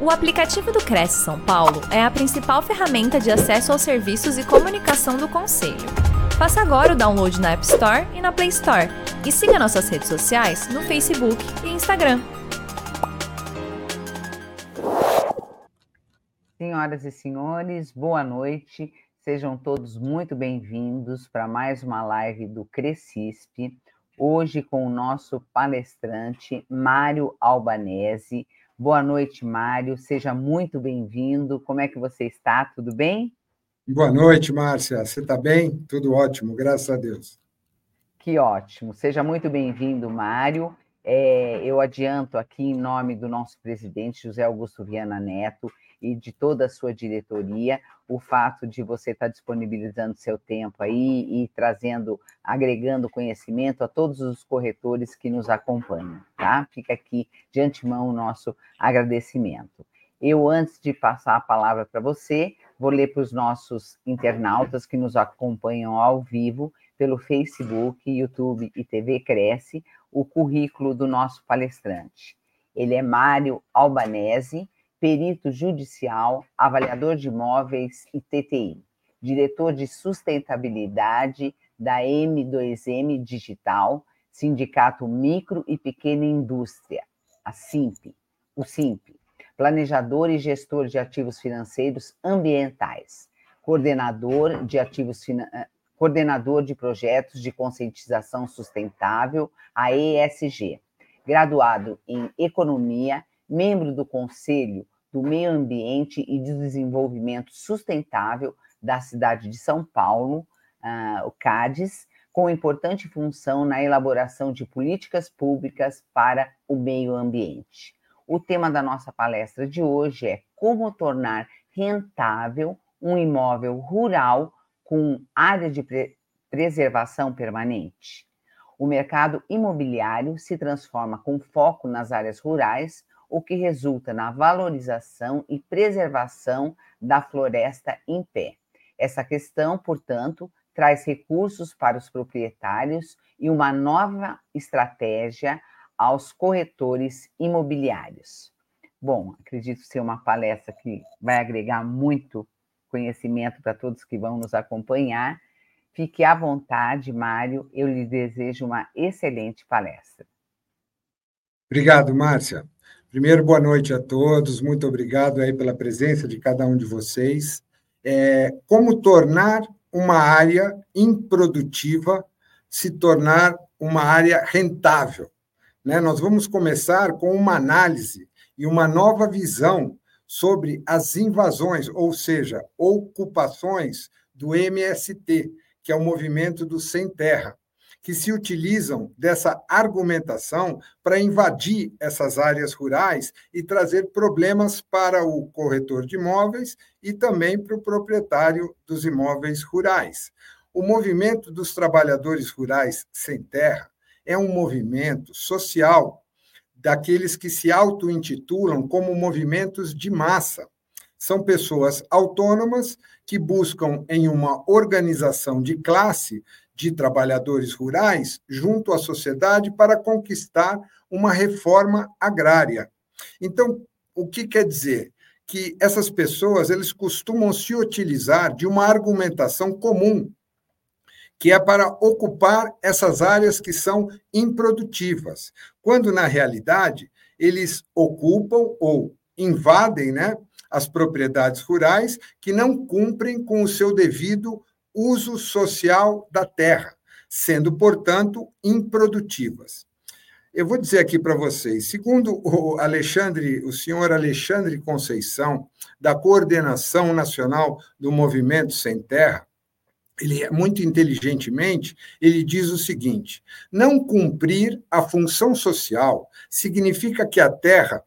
O aplicativo do Cresce São Paulo é a principal ferramenta de acesso aos serviços e comunicação do Conselho. Faça agora o download na App Store e na Play Store. E siga nossas redes sociais no Facebook e Instagram. Senhoras e senhores, boa noite. Sejam todos muito bem-vindos para mais uma live do Crescisp. Hoje com o nosso palestrante Mário Albanese Boa noite, Mário. Seja muito bem-vindo. Como é que você está? Tudo bem? Boa noite, Márcia. Você está bem? Tudo ótimo, graças a Deus. Que ótimo. Seja muito bem-vindo, Mário. É, eu adianto aqui, em nome do nosso presidente, José Augusto Viana Neto, e de toda a sua diretoria, o fato de você estar disponibilizando seu tempo aí e trazendo, agregando conhecimento a todos os corretores que nos acompanham, tá? Fica aqui de antemão o nosso agradecimento. Eu, antes de passar a palavra para você, vou ler para os nossos internautas que nos acompanham ao vivo pelo Facebook, YouTube e TV Cresce o currículo do nosso palestrante. Ele é Mário Albanese, perito judicial, avaliador de imóveis e TTI, diretor de sustentabilidade da M2M Digital, Sindicato Micro e Pequena Indústria, a SIMP, o SIMP, planejador e gestor de ativos financeiros ambientais, coordenador de ativos eh, coordenador de projetos de conscientização sustentável, a ESG, graduado em economia membro do Conselho do Meio Ambiente e de Desenvolvimento Sustentável da cidade de São Paulo, uh, o CADES, com importante função na elaboração de políticas públicas para o meio ambiente. O tema da nossa palestra de hoje é como tornar rentável um imóvel rural com área de pre preservação permanente. O mercado imobiliário se transforma com foco nas áreas rurais, o que resulta na valorização e preservação da floresta em pé. Essa questão, portanto, traz recursos para os proprietários e uma nova estratégia aos corretores imobiliários. Bom, acredito ser uma palestra que vai agregar muito conhecimento para todos que vão nos acompanhar. Fique à vontade, Mário. Eu lhe desejo uma excelente palestra. Obrigado, Márcia. Primeiro, boa noite a todos, muito obrigado aí pela presença de cada um de vocês. É, como tornar uma área improdutiva se tornar uma área rentável? Né? Nós vamos começar com uma análise e uma nova visão sobre as invasões, ou seja, ocupações do MST, que é o movimento do sem terra que se utilizam dessa argumentação para invadir essas áreas rurais e trazer problemas para o corretor de imóveis e também para o proprietário dos imóveis rurais. O movimento dos trabalhadores rurais sem terra é um movimento social daqueles que se auto-intitulam como movimentos de massa. São pessoas autônomas que buscam, em uma organização de classe, de trabalhadores rurais junto à sociedade para conquistar uma reforma agrária. Então, o que quer dizer? Que essas pessoas eles costumam se utilizar de uma argumentação comum, que é para ocupar essas áreas que são improdutivas, quando na realidade eles ocupam ou invadem, né, as propriedades rurais que não cumprem com o seu devido uso social da terra, sendo, portanto, improdutivas. Eu vou dizer aqui para vocês, segundo o Alexandre, o senhor Alexandre Conceição, da Coordenação Nacional do Movimento Sem Terra, ele é muito inteligentemente, ele diz o seguinte: não cumprir a função social significa que a terra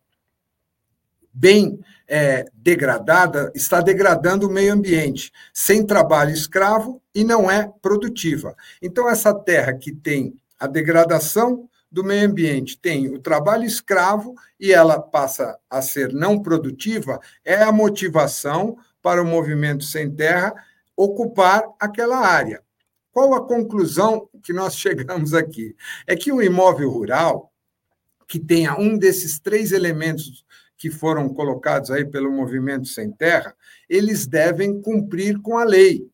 bem é, degradada está degradando o meio ambiente, sem trabalho escravo e não é produtiva. Então, essa terra que tem a degradação do meio ambiente, tem o trabalho escravo e ela passa a ser não produtiva, é a motivação para o movimento sem terra ocupar aquela área. Qual a conclusão que nós chegamos aqui? É que o imóvel rural, que tenha um desses três elementos que foram colocados aí pelo Movimento Sem Terra, eles devem cumprir com a lei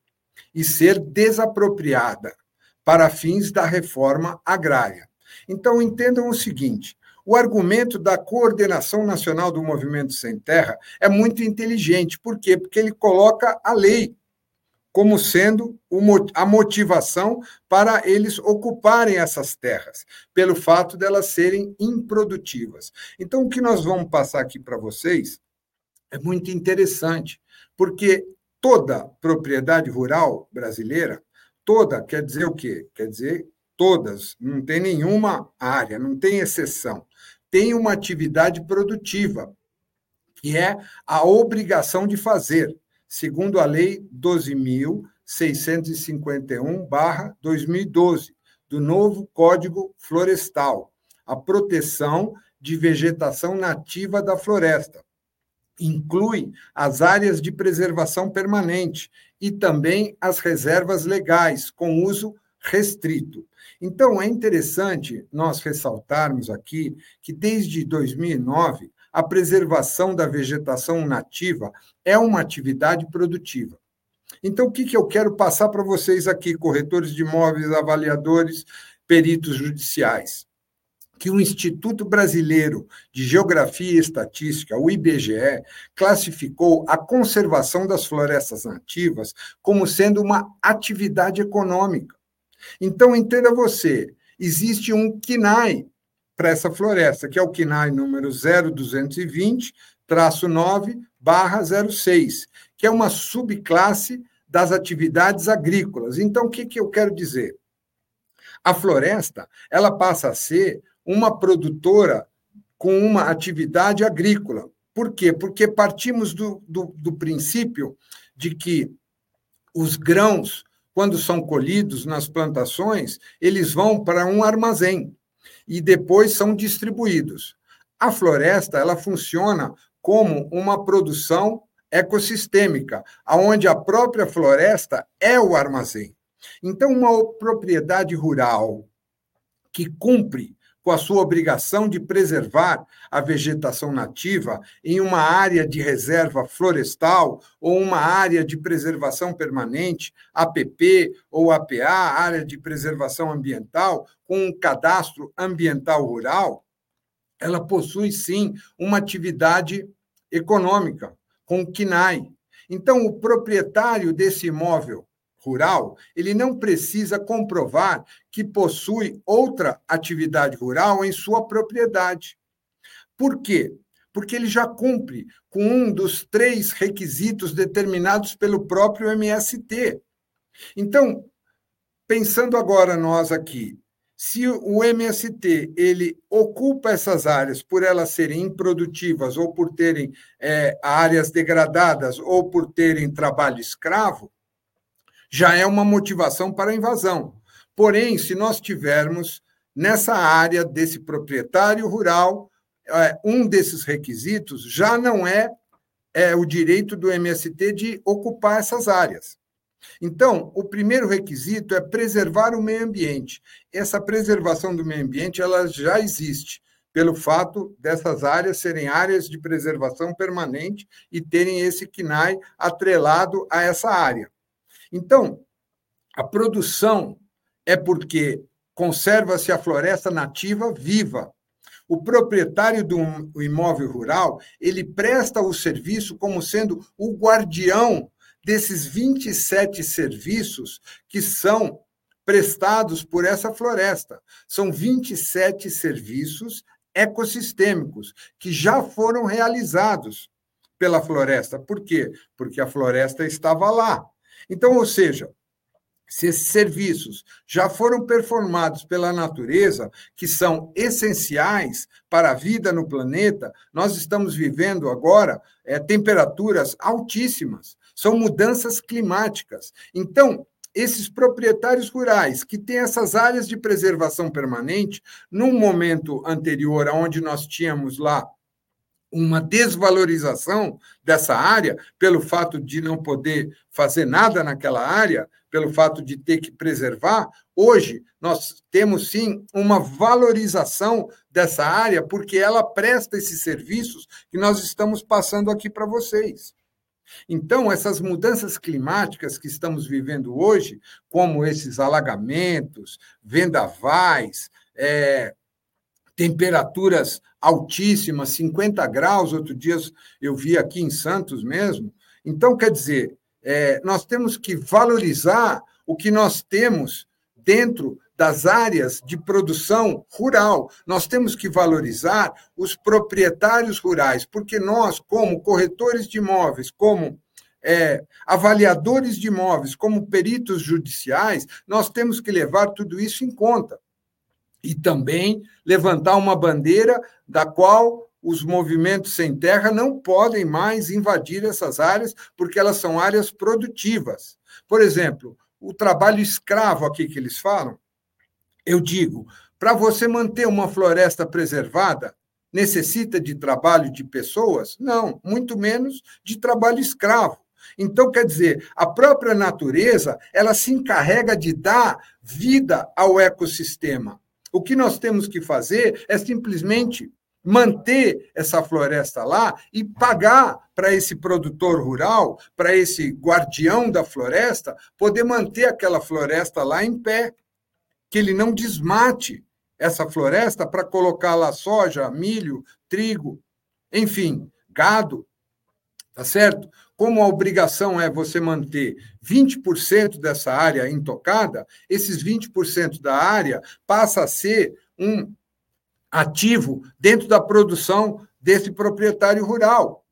e ser desapropriada para fins da reforma agrária. Então, entendam o seguinte: o argumento da coordenação nacional do Movimento Sem Terra é muito inteligente. Por quê? Porque ele coloca a lei como sendo a motivação para eles ocuparem essas terras, pelo fato delas serem improdutivas. Então, o que nós vamos passar aqui para vocês é muito interessante, porque toda propriedade rural brasileira, toda quer dizer o quê? Quer dizer todas, não tem nenhuma área, não tem exceção, tem uma atividade produtiva, que é a obrigação de fazer segundo a Lei 12.651-2012, do novo Código Florestal, a proteção de vegetação nativa da floresta. Inclui as áreas de preservação permanente e também as reservas legais, com uso restrito. Então, é interessante nós ressaltarmos aqui que, desde 2009, a preservação da vegetação nativa é uma atividade produtiva. Então, o que, que eu quero passar para vocês aqui, corretores de imóveis, avaliadores, peritos judiciais? Que o Instituto Brasileiro de Geografia e Estatística, o IBGE, classificou a conservação das florestas nativas como sendo uma atividade econômica. Então, entenda você, existe um KINAI, para essa floresta, que é o KINAI número 0220, traço 9, barra 06, que é uma subclasse das atividades agrícolas. Então, o que, que eu quero dizer? A floresta, ela passa a ser uma produtora com uma atividade agrícola. Por quê? Porque partimos do, do, do princípio de que os grãos, quando são colhidos nas plantações, eles vão para um armazém e depois são distribuídos. A floresta ela funciona como uma produção ecossistêmica, aonde a própria floresta é o armazém. Então, uma propriedade rural que cumpre com a sua obrigação de preservar a vegetação nativa em uma área de reserva florestal ou uma área de preservação permanente, APP ou APA, área de preservação ambiental, com um cadastro ambiental rural, ela possui sim uma atividade econômica, com o KNAI. Então, o proprietário desse imóvel rural, ele não precisa comprovar que possui outra atividade rural em sua propriedade. Por quê? Porque ele já cumpre com um dos três requisitos determinados pelo próprio MST. Então, pensando agora nós aqui, se o MST ele ocupa essas áreas por elas serem improdutivas ou por terem é, áreas degradadas ou por terem trabalho escravo, já é uma motivação para a invasão. Porém, se nós tivermos nessa área desse proprietário rural, é, um desses requisitos já não é, é o direito do MST de ocupar essas áreas. Então, o primeiro requisito é preservar o meio ambiente. Essa preservação do meio ambiente ela já existe pelo fato dessas áreas serem áreas de preservação permanente e terem esse KNAI atrelado a essa área. Então, a produção é porque conserva-se a floresta nativa viva. O proprietário do imóvel rural, ele presta o serviço como sendo o guardião desses 27 serviços que são prestados por essa floresta. São 27 serviços ecossistêmicos que já foram realizados pela floresta. Por quê? Porque a floresta estava lá. Então, ou seja, se esses serviços já foram performados pela natureza, que são essenciais para a vida no planeta, nós estamos vivendo agora é, temperaturas altíssimas, são mudanças climáticas. Então, esses proprietários rurais que têm essas áreas de preservação permanente, num momento anterior, onde nós tínhamos lá uma desvalorização dessa área, pelo fato de não poder fazer nada naquela área, pelo fato de ter que preservar, hoje nós temos sim uma valorização dessa área, porque ela presta esses serviços que nós estamos passando aqui para vocês. Então, essas mudanças climáticas que estamos vivendo hoje, como esses alagamentos, vendavais, é, temperaturas altíssimas, 50 graus, outro dia eu vi aqui em Santos mesmo. Então, quer dizer, é, nós temos que valorizar o que nós temos dentro das áreas de produção rural. Nós temos que valorizar os proprietários rurais, porque nós, como corretores de imóveis, como é, avaliadores de imóveis, como peritos judiciais, nós temos que levar tudo isso em conta. E também levantar uma bandeira da qual os movimentos sem terra não podem mais invadir essas áreas, porque elas são áreas produtivas. Por exemplo, o trabalho escravo aqui que eles falam, eu digo, para você manter uma floresta preservada, necessita de trabalho de pessoas? Não, muito menos de trabalho escravo. Então, quer dizer, a própria natureza, ela se encarrega de dar vida ao ecossistema. O que nós temos que fazer é simplesmente manter essa floresta lá e pagar para esse produtor rural, para esse guardião da floresta, poder manter aquela floresta lá em pé que ele não desmate essa floresta para colocar lá soja, milho, trigo, enfim, gado, tá certo? Como a obrigação é você manter 20% dessa área intocada, esses 20% da área passa a ser um ativo dentro da produção desse proprietário rural.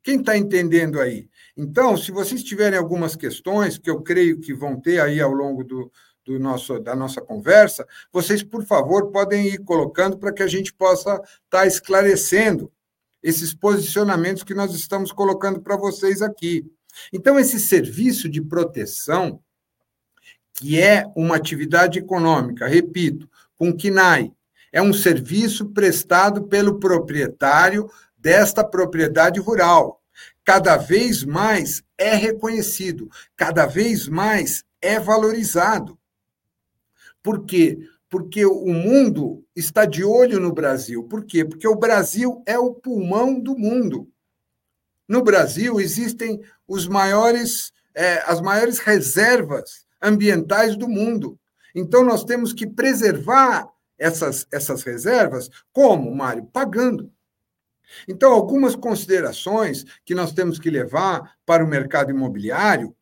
Quem está entendendo aí? Então, se vocês tiverem algumas questões, que eu creio que vão ter aí ao longo do, do nosso, da nossa conversa, vocês, por favor, podem ir colocando para que a gente possa estar tá esclarecendo esses posicionamentos que nós estamos colocando para vocês aqui. Então, esse serviço de proteção, que é uma atividade econômica, repito, com KINAI, é um serviço prestado pelo proprietário desta propriedade rural. Cada vez mais é reconhecido, cada vez mais é valorizado. Por quê? Porque o mundo está de olho no Brasil. Por quê? Porque o Brasil é o pulmão do mundo. No Brasil existem os maiores, é, as maiores reservas ambientais do mundo. Então nós temos que preservar essas, essas reservas. Como, Mário? Pagando. Então, algumas considerações que nós temos que levar para o mercado imobiliário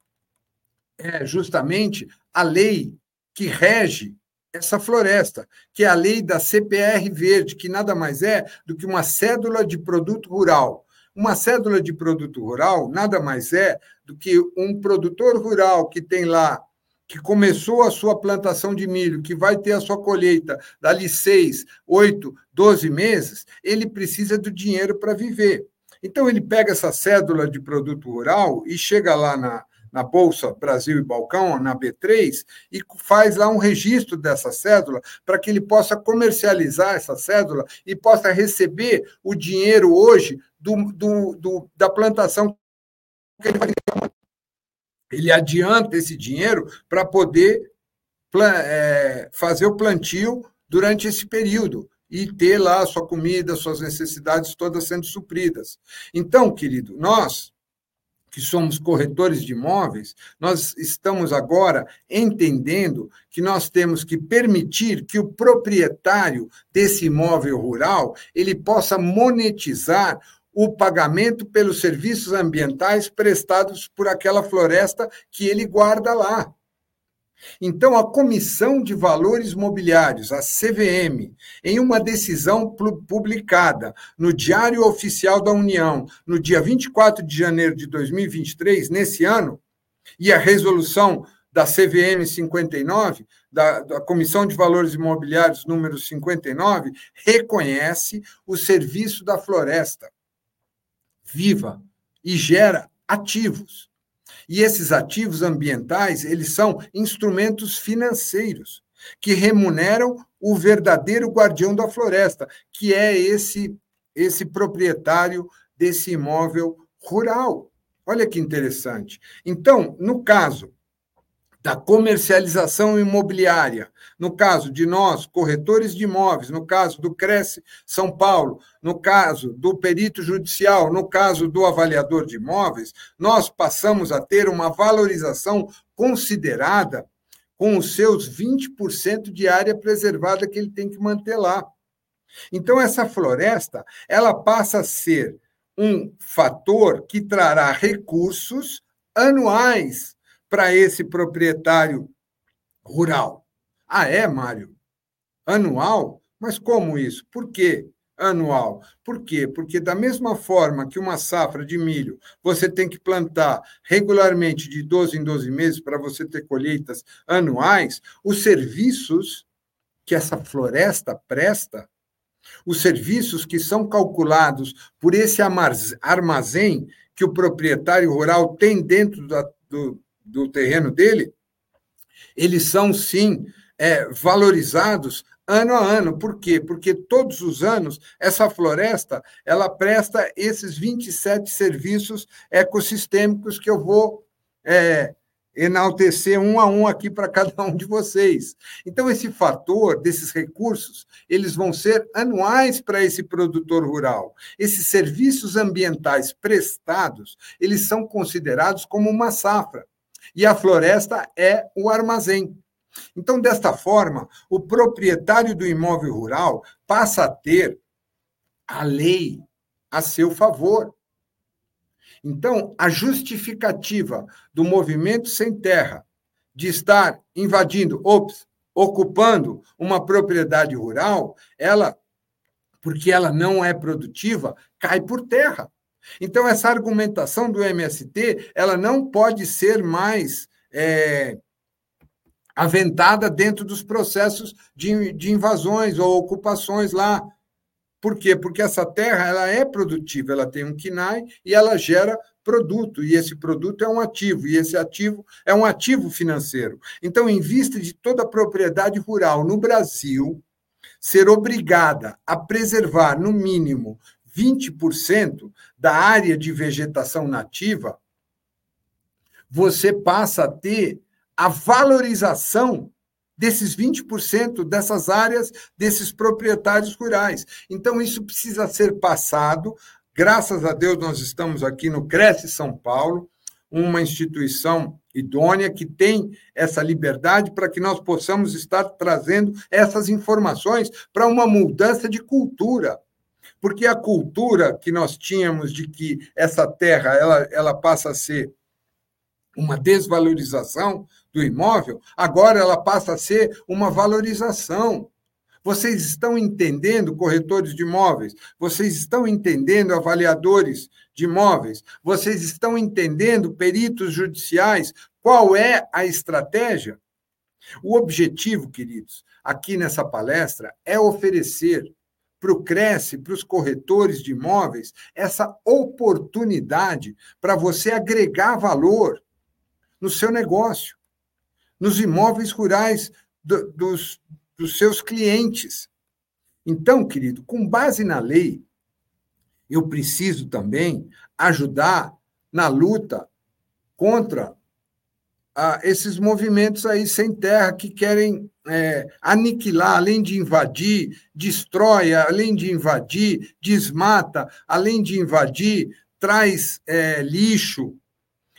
é justamente a lei que rege essa floresta, que é a lei da CPR verde, que nada mais é do que uma cédula de produto rural. Uma cédula de produto rural nada mais é do que um produtor rural que tem lá, que começou a sua plantação de milho, que vai ter a sua colheita dali seis, oito, doze meses, ele precisa do dinheiro para viver. Então, ele pega essa cédula de produto rural e chega lá na, na Bolsa Brasil e Balcão, na B3, e faz lá um registro dessa cédula para que ele possa comercializar essa cédula e possa receber o dinheiro hoje do, do, do da plantação que ele vai ele adianta esse dinheiro para poder é, fazer o plantio durante esse período e ter lá a sua comida, suas necessidades todas sendo supridas. Então, querido, nós que somos corretores de imóveis, nós estamos agora entendendo que nós temos que permitir que o proprietário desse imóvel rural ele possa monetizar o pagamento pelos serviços ambientais prestados por aquela floresta que ele guarda lá. Então, a Comissão de Valores Mobiliários, a CVM, em uma decisão publicada no Diário Oficial da União, no dia 24 de janeiro de 2023, nesse ano, e a resolução da CVM 59, da, da, Comissão de Valores Imobiliários número 59, reconhece o serviço da floresta viva e gera ativos. E esses ativos ambientais, eles são instrumentos financeiros que remuneram o verdadeiro guardião da floresta, que é esse esse proprietário desse imóvel rural. Olha que interessante. Então, no caso da comercialização imobiliária, no caso de nós, corretores de imóveis, no caso do Cresce São Paulo, no caso do perito judicial, no caso do avaliador de imóveis, nós passamos a ter uma valorização considerada com os seus 20% de área preservada que ele tem que manter lá. Então essa floresta, ela passa a ser um fator que trará recursos anuais para esse proprietário rural. Ah, é, Mário? Anual? Mas como isso? Por quê? Anual. Por quê? Porque, da mesma forma que uma safra de milho você tem que plantar regularmente de 12 em 12 meses para você ter colheitas anuais, os serviços que essa floresta presta, os serviços que são calculados por esse armazém que o proprietário rural tem dentro da, do, do terreno dele, eles são sim é, valorizados ano a ano. Por quê? Porque todos os anos essa floresta ela presta esses 27 serviços ecossistêmicos que eu vou é, enaltecer um a um aqui para cada um de vocês. Então esse fator desses recursos, eles vão ser anuais para esse produtor rural. Esses serviços ambientais prestados, eles são considerados como uma safra e a floresta é o armazém. Então, desta forma, o proprietário do imóvel rural passa a ter a lei a seu favor. Então, a justificativa do movimento sem terra de estar invadindo, ops, ocupando uma propriedade rural, ela, porque ela não é produtiva, cai por terra. Então, essa argumentação do MST ela não pode ser mais é, aventada dentro dos processos de, de invasões ou ocupações lá. Por quê? Porque essa terra ela é produtiva, ela tem um KINAI e ela gera produto, e esse produto é um ativo, e esse ativo é um ativo financeiro. Então, em vista de toda a propriedade rural no Brasil ser obrigada a preservar, no mínimo, 20% da área de vegetação nativa, você passa a ter a valorização desses 20% dessas áreas, desses proprietários rurais. Então, isso precisa ser passado. Graças a Deus, nós estamos aqui no Cresce São Paulo, uma instituição idônea que tem essa liberdade para que nós possamos estar trazendo essas informações para uma mudança de cultura porque a cultura que nós tínhamos de que essa terra ela, ela passa a ser uma desvalorização do imóvel, agora ela passa a ser uma valorização. Vocês estão entendendo, corretores de imóveis? Vocês estão entendendo, avaliadores de imóveis? Vocês estão entendendo, peritos judiciais, qual é a estratégia? O objetivo, queridos, aqui nessa palestra é oferecer para o Cresce, para os corretores de imóveis, essa oportunidade para você agregar valor no seu negócio, nos imóveis rurais do, dos, dos seus clientes. Então, querido, com base na lei, eu preciso também ajudar na luta contra ah, esses movimentos aí sem terra que querem é, aniquilar, além de invadir, destrói, além de invadir, desmata, além de invadir, traz é, lixo.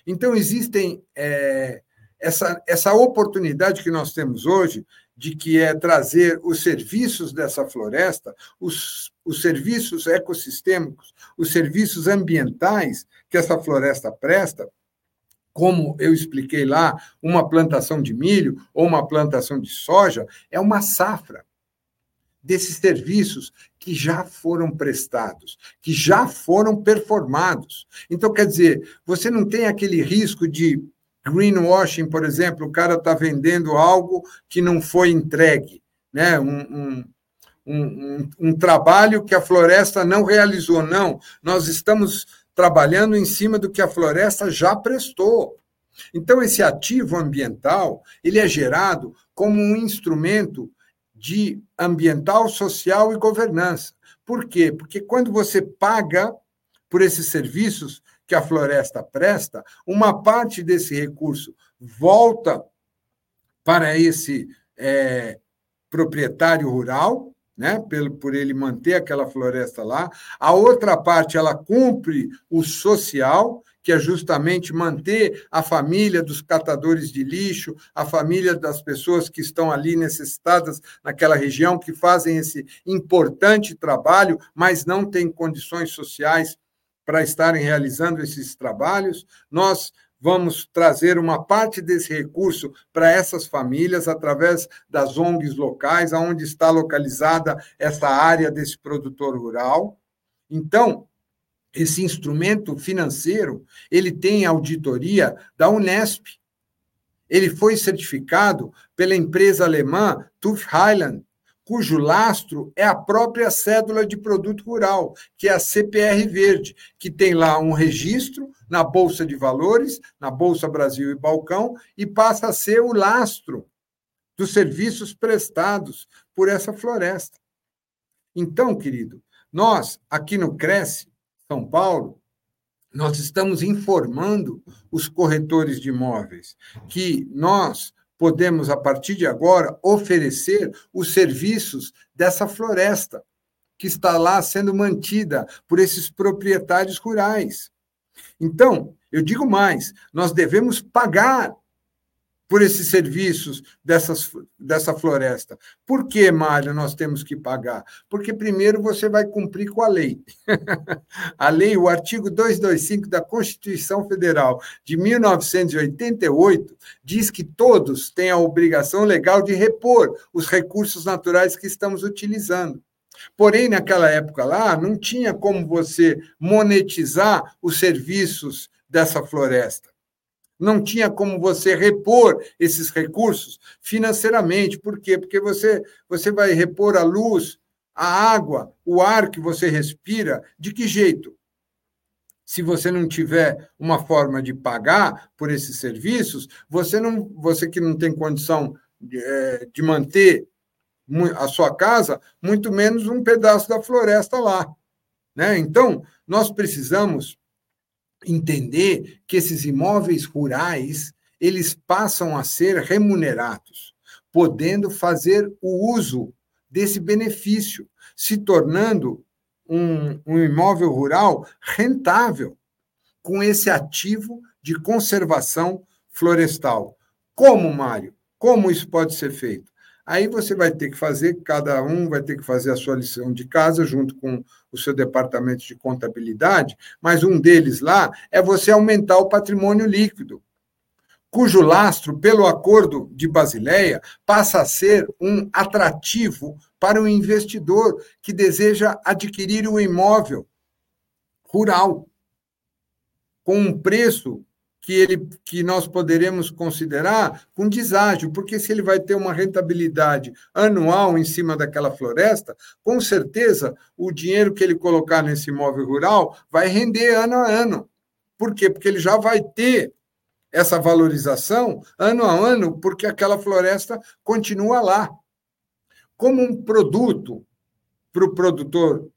Então, existem é, essa, essa oportunidade que nós temos hoje de que é trazer os serviços dessa floresta, os, os serviços ecossistêmicos, os serviços ambientais que essa floresta presta, como eu expliquei lá, uma plantação de milho ou uma plantação de soja, é uma safra desses serviços que já foram prestados, que já foram performados. Então, quer dizer, você não tem aquele risco de greenwashing, por exemplo, o cara está vendendo algo que não foi entregue, né? Um, um, um, um, trabalho que a floresta não realizou. Não, nós estamos trabalhando em cima do que a floresta já prestou. Então, esse ativo ambiental ele é gerado como um instrumento de ambiental, social e governança. Por quê? Porque quando você paga por esses serviços que a floresta presta, uma parte desse recurso volta para esse é, proprietário rural, né, pelo, por ele manter aquela floresta lá. A outra parte, ela cumpre o social, que é justamente manter a família dos catadores de lixo, a família das pessoas que estão ali necessitadas naquela região, que fazem esse importante trabalho, mas não têm condições sociais para estarem realizando esses trabalhos. Nós vamos trazer uma parte desse recurso para essas famílias através das ONGs locais, aonde está localizada essa área desse produtor rural. Então, esse instrumento financeiro, ele tem auditoria da Unesp. Ele foi certificado pela empresa alemã TÜV Highland, cujo lastro é a própria cédula de produto rural, que é a CPR Verde, que tem lá um registro na Bolsa de Valores, na Bolsa Brasil e Balcão, e passa a ser o lastro dos serviços prestados por essa floresta. Então, querido, nós aqui no Cresce São Paulo, nós estamos informando os corretores de imóveis que nós podemos, a partir de agora, oferecer os serviços dessa floresta que está lá sendo mantida por esses proprietários rurais. Então, eu digo mais: nós devemos pagar por esses serviços dessas, dessa floresta. Por que, Mário, nós temos que pagar? Porque, primeiro, você vai cumprir com a lei. a lei, o artigo 225 da Constituição Federal de 1988, diz que todos têm a obrigação legal de repor os recursos naturais que estamos utilizando. Porém, naquela época lá, não tinha como você monetizar os serviços dessa floresta. Não tinha como você repor esses recursos financeiramente. Por quê? Porque você, você vai repor a luz, a água, o ar que você respira, de que jeito? Se você não tiver uma forma de pagar por esses serviços, você não, você que não tem condição de, é, de manter a sua casa, muito menos um pedaço da floresta lá. Né? Então, nós precisamos entender que esses imóveis rurais eles passam a ser remunerados, podendo fazer o uso desse benefício, se tornando um, um imóvel rural rentável com esse ativo de conservação florestal. Como, Mário? Como isso pode ser feito? Aí você vai ter que fazer, cada um vai ter que fazer a sua lição de casa junto com o seu departamento de contabilidade, mas um deles lá é você aumentar o patrimônio líquido, cujo lastro, pelo acordo de Basileia, passa a ser um atrativo para o investidor que deseja adquirir um imóvel rural com um preço que, ele, que nós poderemos considerar com deságio, porque se ele vai ter uma rentabilidade anual em cima daquela floresta, com certeza o dinheiro que ele colocar nesse imóvel rural vai render ano a ano. Por quê? Porque ele já vai ter essa valorização ano a ano, porque aquela floresta continua lá. Como um produto para o produtor,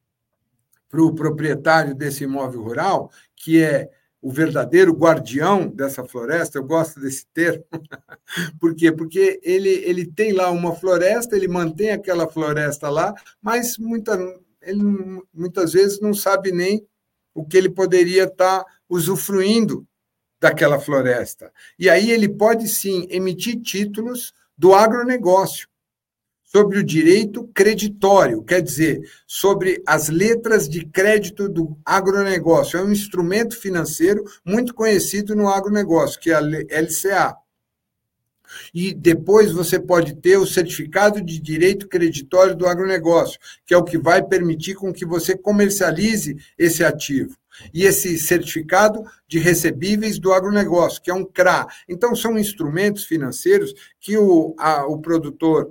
para o proprietário desse imóvel rural, que é o verdadeiro guardião dessa floresta, eu gosto desse termo. Por quê? Porque ele, ele tem lá uma floresta, ele mantém aquela floresta lá, mas muita, ele muitas vezes não sabe nem o que ele poderia estar usufruindo daquela floresta. E aí ele pode sim emitir títulos do agronegócio sobre o direito creditório, quer dizer, sobre as letras de crédito do agronegócio. É um instrumento financeiro muito conhecido no agronegócio, que é a LCA. E depois você pode ter o certificado de direito creditório do agronegócio, que é o que vai permitir com que você comercialize esse ativo. E esse certificado de recebíveis do agronegócio, que é um CRA. Então, são instrumentos financeiros que o, a, o produtor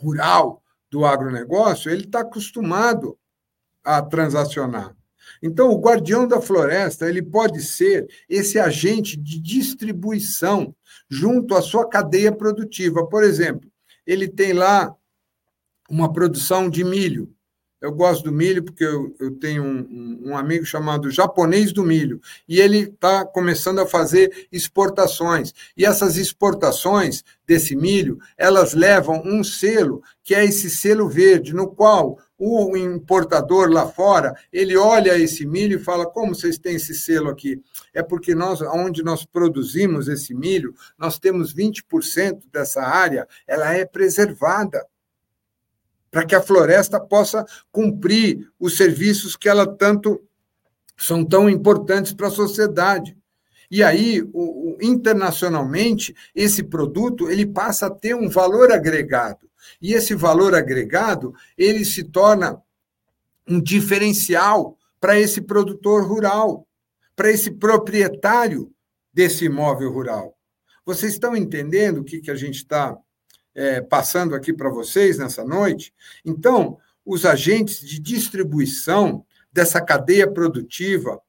rural do agronegócio, ele está acostumado a transacionar. Então, o guardião da floresta ele pode ser esse agente de distribuição junto à sua cadeia produtiva. Por exemplo, ele tem lá uma produção de milho eu gosto do milho porque eu, eu tenho um, um, amigo chamado Japonês do Milho, e ele está começando a fazer exportações. E essas exportações desse milho, elas levam um selo, que é esse selo verde, no qual o importador lá fora, ele olha esse milho e fala: como vocês têm esse selo aqui? É porque nós, onde nós produzimos esse milho, nós temos 20% dessa área, ela é preservada para que a floresta possa cumprir os serviços que ela tanto são tão importantes para a sociedade. E aí, o, o, internacionalmente, esse produto ele passa a ter um valor agregado. E esse valor agregado ele se torna um diferencial para esse produtor rural, para esse proprietário desse imóvel rural. Vocês estão entendendo o que, que a gente está é, passando aqui para vocês nessa noite. Então, os agentes de distribuição dessa cadeia produtiva,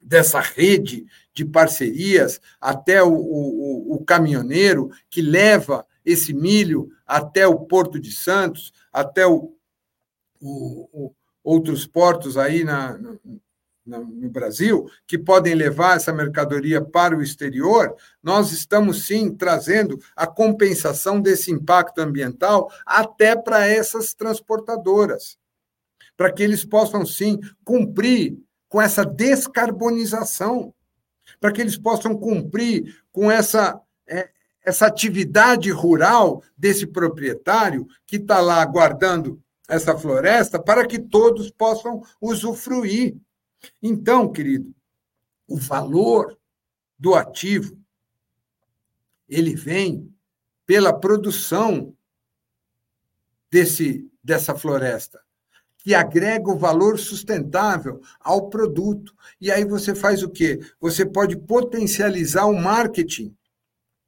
dessa rede de parcerias, até o, o, o caminhoneiro que leva esse milho até o Porto de Santos, até o, o, outros portos aí na, no Brasil, que podem levar essa mercadoria para o exterior, nós estamos sim trazendo a compensação desse impacto ambiental até para essas transportadoras, para que eles possam sim cumprir com essa descarbonização, para que eles possam cumprir com essa, é, essa atividade rural desse proprietário que está lá guardando essa floresta para que todos possam usufruir. Então, querido, o valor do ativo ele vem pela produção desse dessa floresta, que agrega o valor sustentável ao produto. E aí você faz o quê? Você pode potencializar o marketing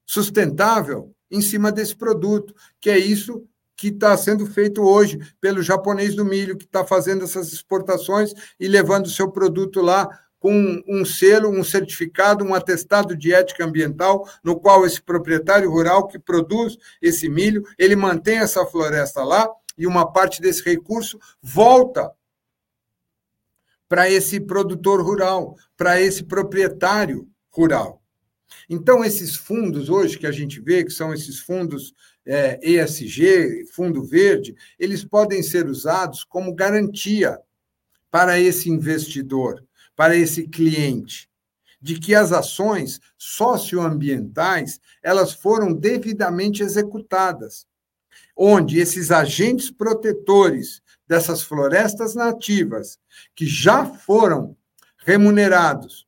sustentável em cima desse produto, que é isso que está sendo feito hoje pelo japonês do milho, que está fazendo essas exportações e levando o seu produto lá com um selo, um certificado, um atestado de ética ambiental, no qual esse proprietário rural que produz esse milho, ele mantém essa floresta lá e uma parte desse recurso volta para esse produtor rural, para esse proprietário rural. Então, esses fundos hoje que a gente vê, que são esses fundos é, ESG, Fundo Verde, eles podem ser usados como garantia para esse investidor, para esse cliente, de que as ações socioambientais elas foram devidamente executadas, onde esses agentes protetores dessas florestas nativas que já foram remunerados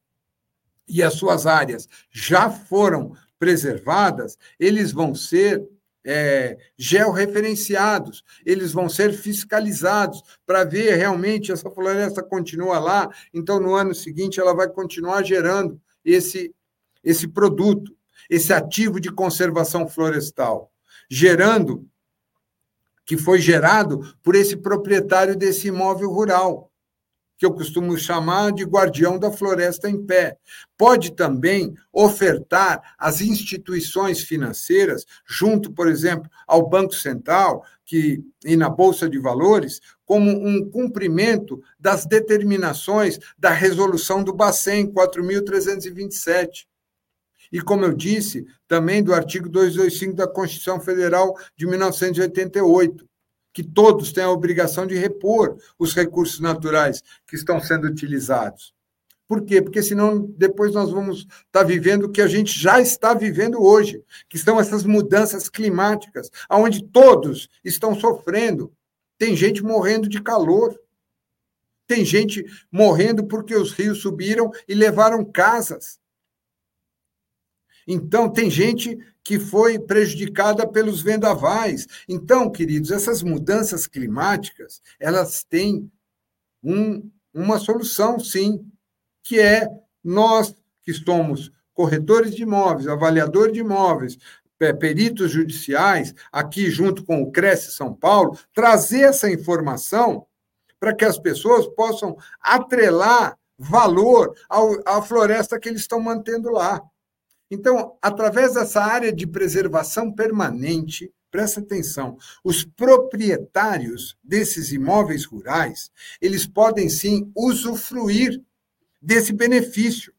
e as suas áreas já foram preservadas, eles vão ser é, georreferenciados, eles vão ser fiscalizados para ver realmente essa floresta continua lá, então no ano seguinte ela vai continuar gerando esse, esse produto, esse ativo de conservação florestal, gerando que foi gerado por esse proprietário desse imóvel rural que eu costumo chamar de guardião da floresta em pé. Pode também ofertar às instituições financeiras, junto, por exemplo, ao Banco Central que, e na Bolsa de Valores, como um cumprimento das determinações da resolução do Bacen 4.327. E, como eu disse, também do artigo 225 da Constituição Federal de 1988 que todos têm a obrigação de repor os recursos naturais que estão sendo utilizados. Por quê? Porque senão depois nós vamos estar tá vivendo o que a gente já está vivendo hoje, que são essas mudanças climáticas, onde todos estão sofrendo. Tem gente morrendo de calor. Tem gente morrendo porque os rios subiram e levaram casas. Então, tem gente que foi prejudicada pelos vendavais. Então, queridos, essas mudanças climáticas, elas têm um, uma solução, sim, que é nós que somos corretores de imóveis, avaliadores de imóveis, peritos judiciais, aqui junto com o Cresce São Paulo, trazer essa informação para que as pessoas possam atrelar valor à floresta que eles estão mantendo lá. Então, através dessa área de preservação permanente, presta atenção, os proprietários desses imóveis rurais, eles podem sim usufruir desse benefício.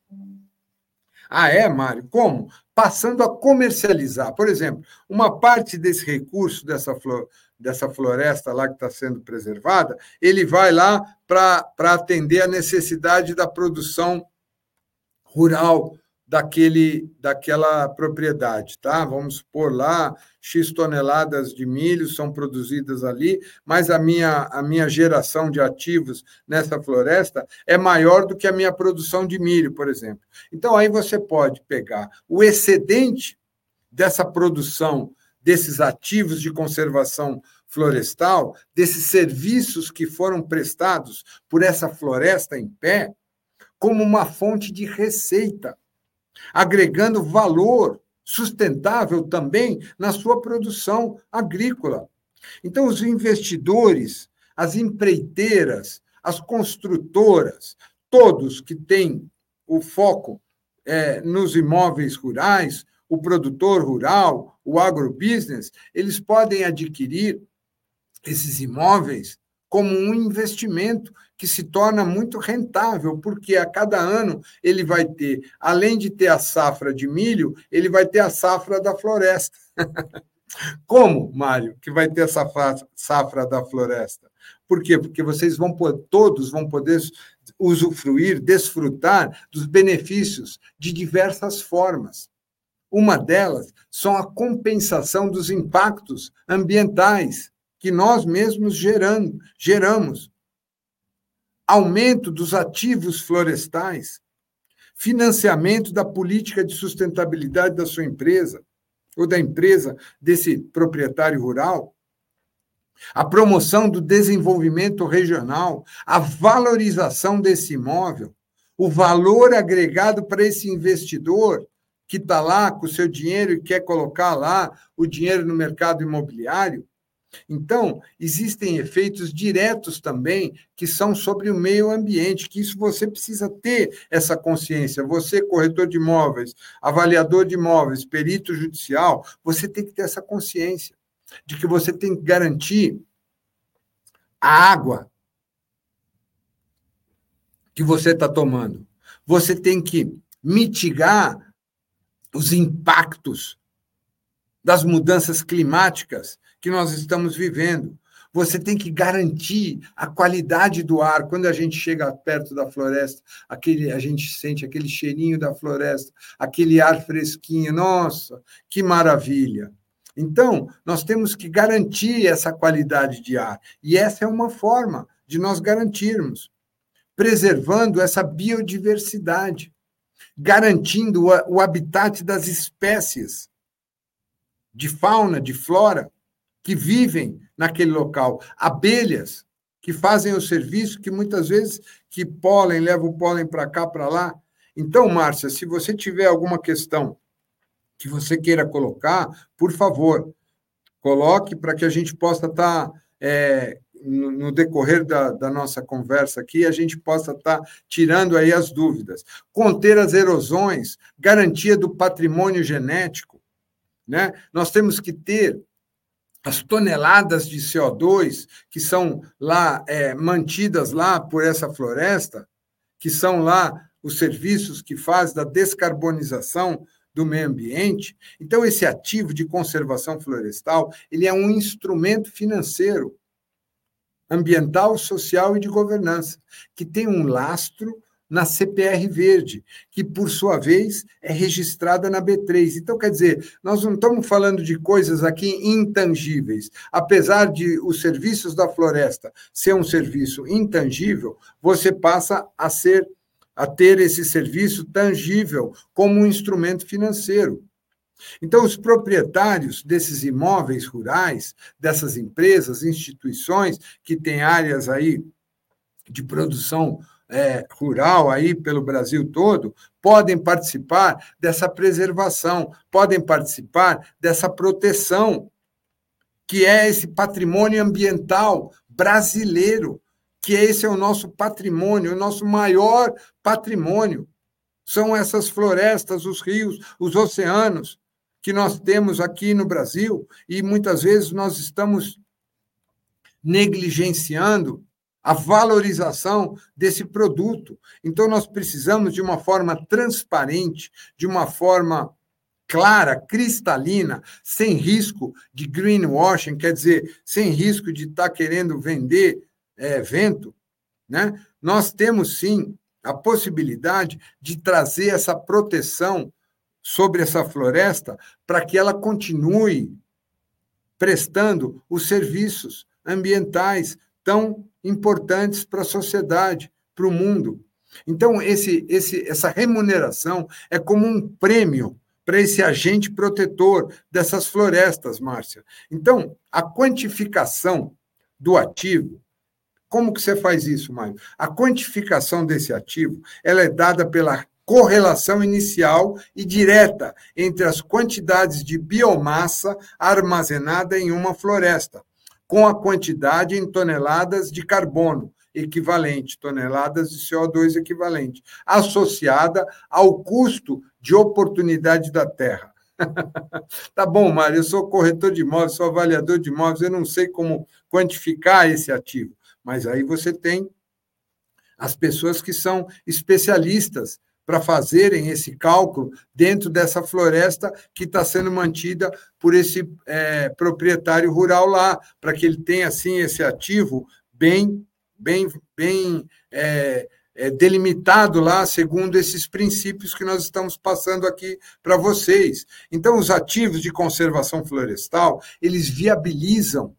Ah, é, Mário? Como? Passando a comercializar. Por exemplo, uma parte desse recurso dessa, flor, dessa floresta lá que está sendo preservada, ele vai lá para atender a necessidade da produção rural daquele, daquela propriedade, tá? Vamos supor lá, X toneladas de milho são produzidas ali, mas a minha, a minha geração de ativos nessa floresta é maior do que a minha produção de milho, por exemplo. Então, aí você pode pegar o excedente dessa produção desses ativos de conservação florestal, desses serviços que foram prestados por essa floresta em pé, como uma fonte de receita agregando valor sustentável também na sua produção agrícola. Então, os investidores, as empreiteiras, as construtoras, todos que têm o foco é, nos imóveis rurais, o produtor rural, o agrobusiness, eles podem adquirir esses imóveis como um investimento que se torna muito rentável, porque a cada ano ele vai ter, além de ter a safra de milho, ele vai ter a safra da floresta. Como, Mário, que vai ter essa safra da floresta? Por quê? Porque vocês vão todos vão poder usufruir, desfrutar dos benefícios de diversas formas. Uma delas são a compensação dos impactos ambientais que nós mesmos gerando, geramos. Aumento dos ativos florestais, financiamento da política de sustentabilidade da sua empresa ou da empresa desse proprietário rural, a promoção do desenvolvimento regional, a valorização desse imóvel, o valor agregado para esse investidor que está lá com o seu dinheiro e quer colocar lá o dinheiro no mercado imobiliário, então, existem efeitos diretos também que são sobre o meio ambiente, que isso você precisa ter essa consciência. Você, corretor de imóveis, avaliador de imóveis, perito judicial, você tem que ter essa consciência de que você tem que garantir a água que você está tomando. Você tem que mitigar os impactos das mudanças climáticas que nós estamos vivendo. Você tem que garantir a qualidade do ar. Quando a gente chega perto da floresta, aquele, a gente sente aquele cheirinho da floresta, aquele ar fresquinho. Nossa, que maravilha! Então, nós temos que garantir essa qualidade de ar. E essa é uma forma de nós garantirmos, preservando essa biodiversidade, garantindo o habitat das espécies de fauna, de flora, que vivem naquele local, abelhas que fazem o serviço, que muitas vezes que pólen, leva o pólen para cá, para lá. Então, Márcia, se você tiver alguma questão que você queira colocar, por favor, coloque para que a gente possa estar, tá, é, no, decorrer da, da, nossa conversa aqui, a gente possa estar tá tirando aí as dúvidas. Conter as erosões, garantia do patrimônio genético. Né? Nós temos que ter as toneladas de CO2 que são lá é, mantidas lá por essa floresta, que são lá os serviços que faz da descarbonização do meio ambiente. Então esse ativo de conservação florestal, ele é um instrumento financeiro ambiental, social e de governança, que tem um lastro na CPR Verde, que, por sua vez, é registrada na B3. Então, quer dizer, nós não estamos falando de coisas aqui intangíveis. Apesar de os serviços da floresta ser um serviço intangível, você passa a ser a ter esse serviço tangível como um instrumento financeiro. Então, os proprietários desses imóveis rurais, dessas empresas, instituições que têm áreas aí de produção é, rural aí pelo Brasil todo podem participar dessa preservação, podem participar dessa proteção, que é esse patrimônio ambiental brasileiro, que esse é o nosso patrimônio, o nosso maior patrimônio. São essas florestas, os rios, os oceanos, que nós temos aqui no Brasil e muitas vezes nós estamos negligenciando a valorização desse produto. Então, nós precisamos de uma forma transparente, de uma forma clara, cristalina, sem risco de greenwashing, quer dizer, sem risco de estar tá querendo vender é, vento, né? nós temos sim a possibilidade de trazer essa proteção sobre essa floresta para que ela continue prestando os serviços ambientais tão importantes para a sociedade, para o mundo. Então, esse, esse, essa remuneração é como um prêmio para esse agente protetor dessas florestas, Márcia. Então, a quantificação do ativo, como que você faz isso, Mário? A quantificação desse ativo, ela é dada pela correlação inicial e direta entre as quantidades de biomassa armazenada em uma floresta com a quantidade em toneladas de carbono equivalente, toneladas de CO2 equivalente, associada ao custo de oportunidade da terra. tá bom, Mário, eu sou corretor de imóveis, sou avaliador de imóveis, eu não sei como quantificar esse ativo, mas aí você tem as pessoas que são especialistas para fazerem esse cálculo dentro dessa floresta que está sendo mantida por esse é, proprietário rural lá, para que ele tenha assim esse ativo bem, bem, bem é, é, delimitado lá segundo esses princípios que nós estamos passando aqui para vocês. Então, os ativos de conservação florestal eles viabilizam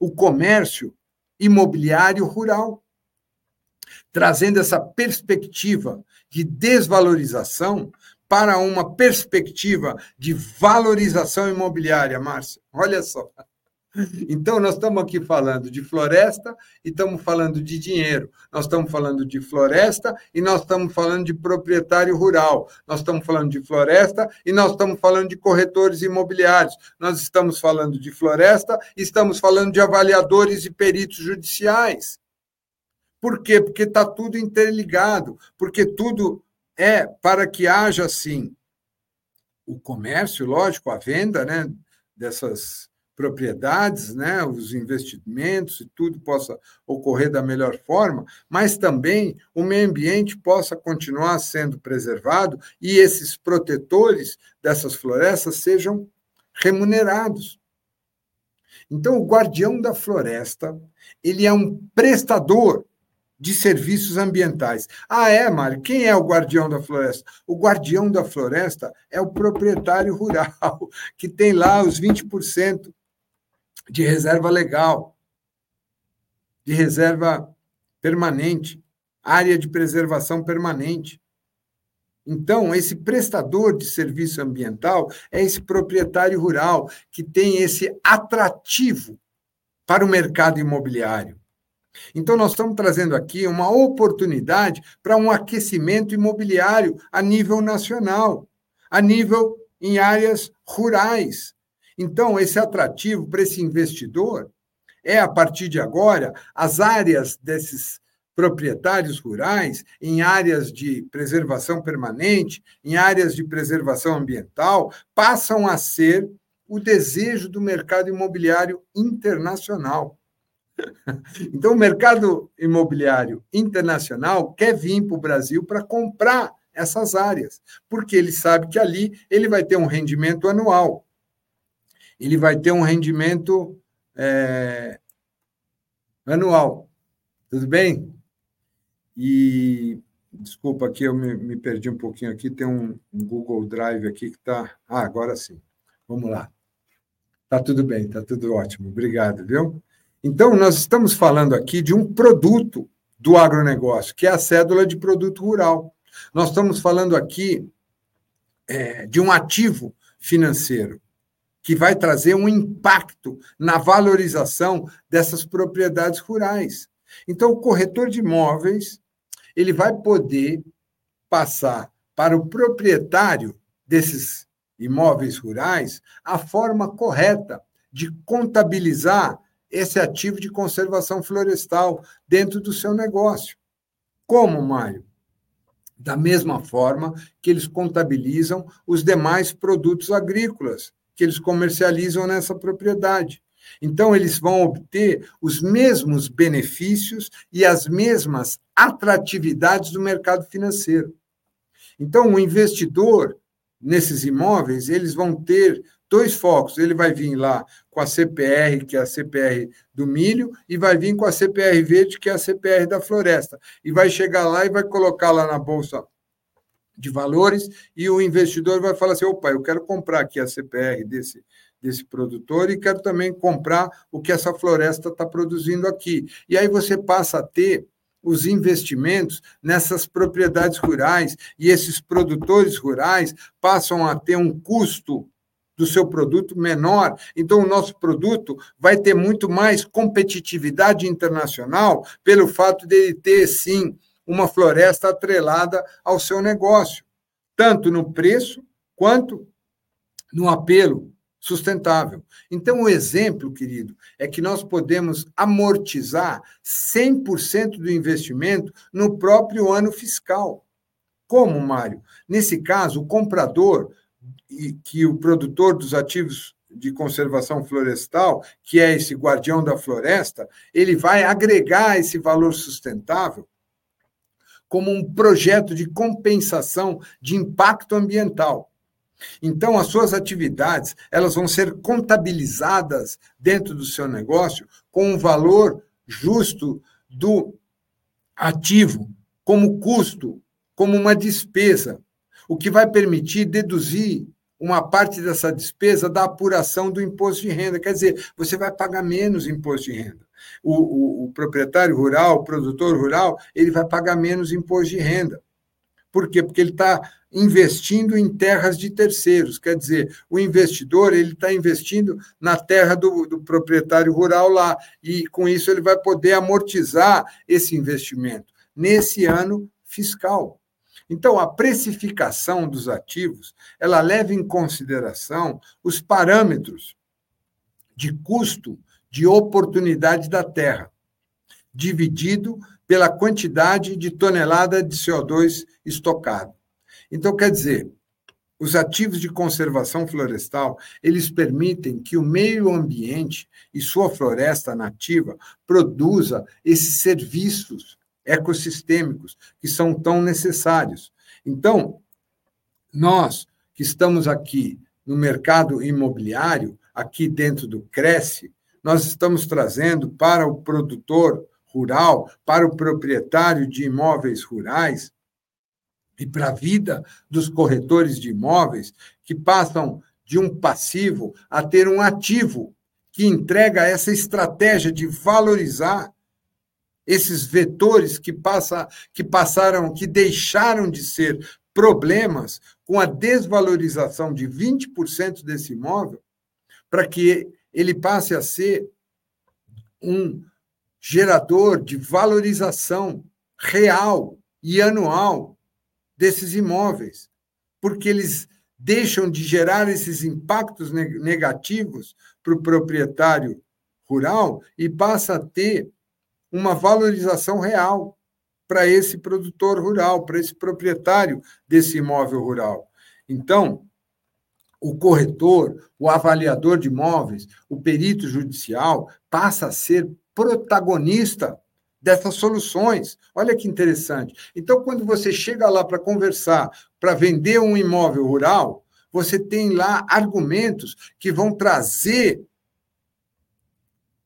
o comércio imobiliário rural trazendo essa perspectiva de desvalorização para uma perspectiva de valorização imobiliária, Márcia. Olha só. Então, nós estamos aqui falando de floresta e estamos falando de dinheiro. Nós estamos falando de floresta e nós estamos falando de proprietário rural. Nós estamos falando de floresta e nós estamos falando de corretores imobiliários. Nós estamos falando de floresta e estamos falando de avaliadores e peritos judiciais. Por quê? Porque está tudo interligado, porque tudo é para que haja, assim, o comércio, lógico, a venda né, dessas propriedades, né, os investimentos e tudo possa ocorrer da melhor forma, mas também o meio ambiente possa continuar sendo preservado e esses protetores dessas florestas sejam remunerados. Então, o guardião da floresta, ele é um prestador de serviços ambientais. Ah, é, Mário? Quem é o guardião da floresta? O guardião da floresta é o proprietário rural, que tem lá os 20% de reserva legal, de reserva permanente, área de preservação permanente. Então, esse prestador de serviço ambiental é esse proprietário rural que tem esse atrativo para o mercado imobiliário. Então, nós estamos trazendo aqui uma oportunidade para um aquecimento imobiliário a nível nacional, a nível em áreas rurais. Então, esse atrativo para esse investidor é, a partir de agora, as áreas desses proprietários rurais, em áreas de preservação permanente, em áreas de preservação ambiental, passam a ser o desejo do mercado imobiliário internacional. Então, o mercado imobiliário internacional quer vir para o Brasil para comprar essas áreas, porque ele sabe que ali ele vai ter um rendimento anual, ele vai ter um rendimento é, anual. Tudo bem? E desculpa aqui, eu me, me perdi um pouquinho aqui, tem um, um Google Drive aqui que está. Ah, agora sim. Vamos lá. Tá tudo bem, tá tudo ótimo. Obrigado, viu? Então, nós estamos falando aqui de um produto do agronegócio, que é a cédula de produto rural. Nós estamos falando aqui é, de um ativo financeiro que vai trazer um impacto na valorização dessas propriedades rurais. Então, o corretor de imóveis ele vai poder passar para o proprietário desses imóveis rurais a forma correta de contabilizar esse ativo de conservação florestal dentro do seu negócio. Como, Mário? da mesma forma que eles contabilizam os demais produtos agrícolas que eles comercializam nessa propriedade. Então, eles vão obter os mesmos benefícios e as mesmas atratividades do mercado financeiro. Então, o investidor nesses imóveis, eles vão ter dois focos. Ele vai vir lá com a CPR, que é a CPR do milho, e vai vir com a CPR verde, que é a CPR da floresta. E vai chegar lá e vai colocar lá na bolsa de valores e o investidor vai falar assim: opa, eu quero comprar aqui a CPR desse, desse produtor e quero também comprar o que essa floresta está produzindo aqui. E aí você passa a ter os investimentos nessas propriedades rurais e esses produtores rurais passam a ter um custo do seu produto menor. Então, o nosso produto vai ter muito mais competitividade internacional pelo fato de ele ter, sim, uma floresta atrelada ao seu negócio, tanto no preço quanto no apelo sustentável. Então, o exemplo, querido, é que nós podemos amortizar 100% do investimento no próprio ano fiscal. Como, Mário? Nesse caso, o comprador e que o produtor dos ativos de conservação florestal, que é esse guardião da floresta, ele vai agregar esse valor sustentável como um projeto de compensação de impacto ambiental. Então, as suas atividades elas vão ser contabilizadas dentro do seu negócio com um valor justo do ativo, como custo, como uma despesa, o que vai permitir deduzir uma parte dessa despesa da apuração do imposto de renda. Quer dizer, você vai pagar menos imposto de renda. O, o, o proprietário rural, o produtor rural, ele vai pagar menos imposto de renda. Por quê? Porque ele está investindo em terras de terceiros. Quer dizer, o investidor ele está investindo na terra do, do, proprietário rural lá e com isso ele vai poder amortizar esse investimento nesse ano fiscal. Então, a precificação dos ativos ela leva em consideração os parâmetros de custo de oportunidade da terra, dividido pela quantidade de tonelada de CO2 estocado. Então, quer dizer, os ativos de conservação florestal, eles permitem que o meio ambiente e sua floresta nativa produza esses serviços ecossistêmicos que são tão necessários. Então, nós que estamos aqui no mercado imobiliário, aqui dentro do Cresce, nós estamos trazendo para o produtor rural, para o proprietário de imóveis rurais e para a vida dos corretores de imóveis, que passam de um passivo a ter um ativo, que entrega essa estratégia de valorizar esses vetores que, passa, que passaram, que deixaram de ser problemas com a desvalorização de 20% desse imóvel, para que ele passe a ser um gerador de valorização real e anual desses imóveis, porque eles deixam de gerar esses impactos negativos para o proprietário rural e passa a ter uma valorização real para esse produtor rural, para esse proprietário desse imóvel rural. Então, o corretor, o avaliador de imóveis, o perito judicial passa a ser protagonista dessas soluções. Olha que interessante. Então, quando você chega lá para conversar, para vender um imóvel rural, você tem lá argumentos que vão trazer,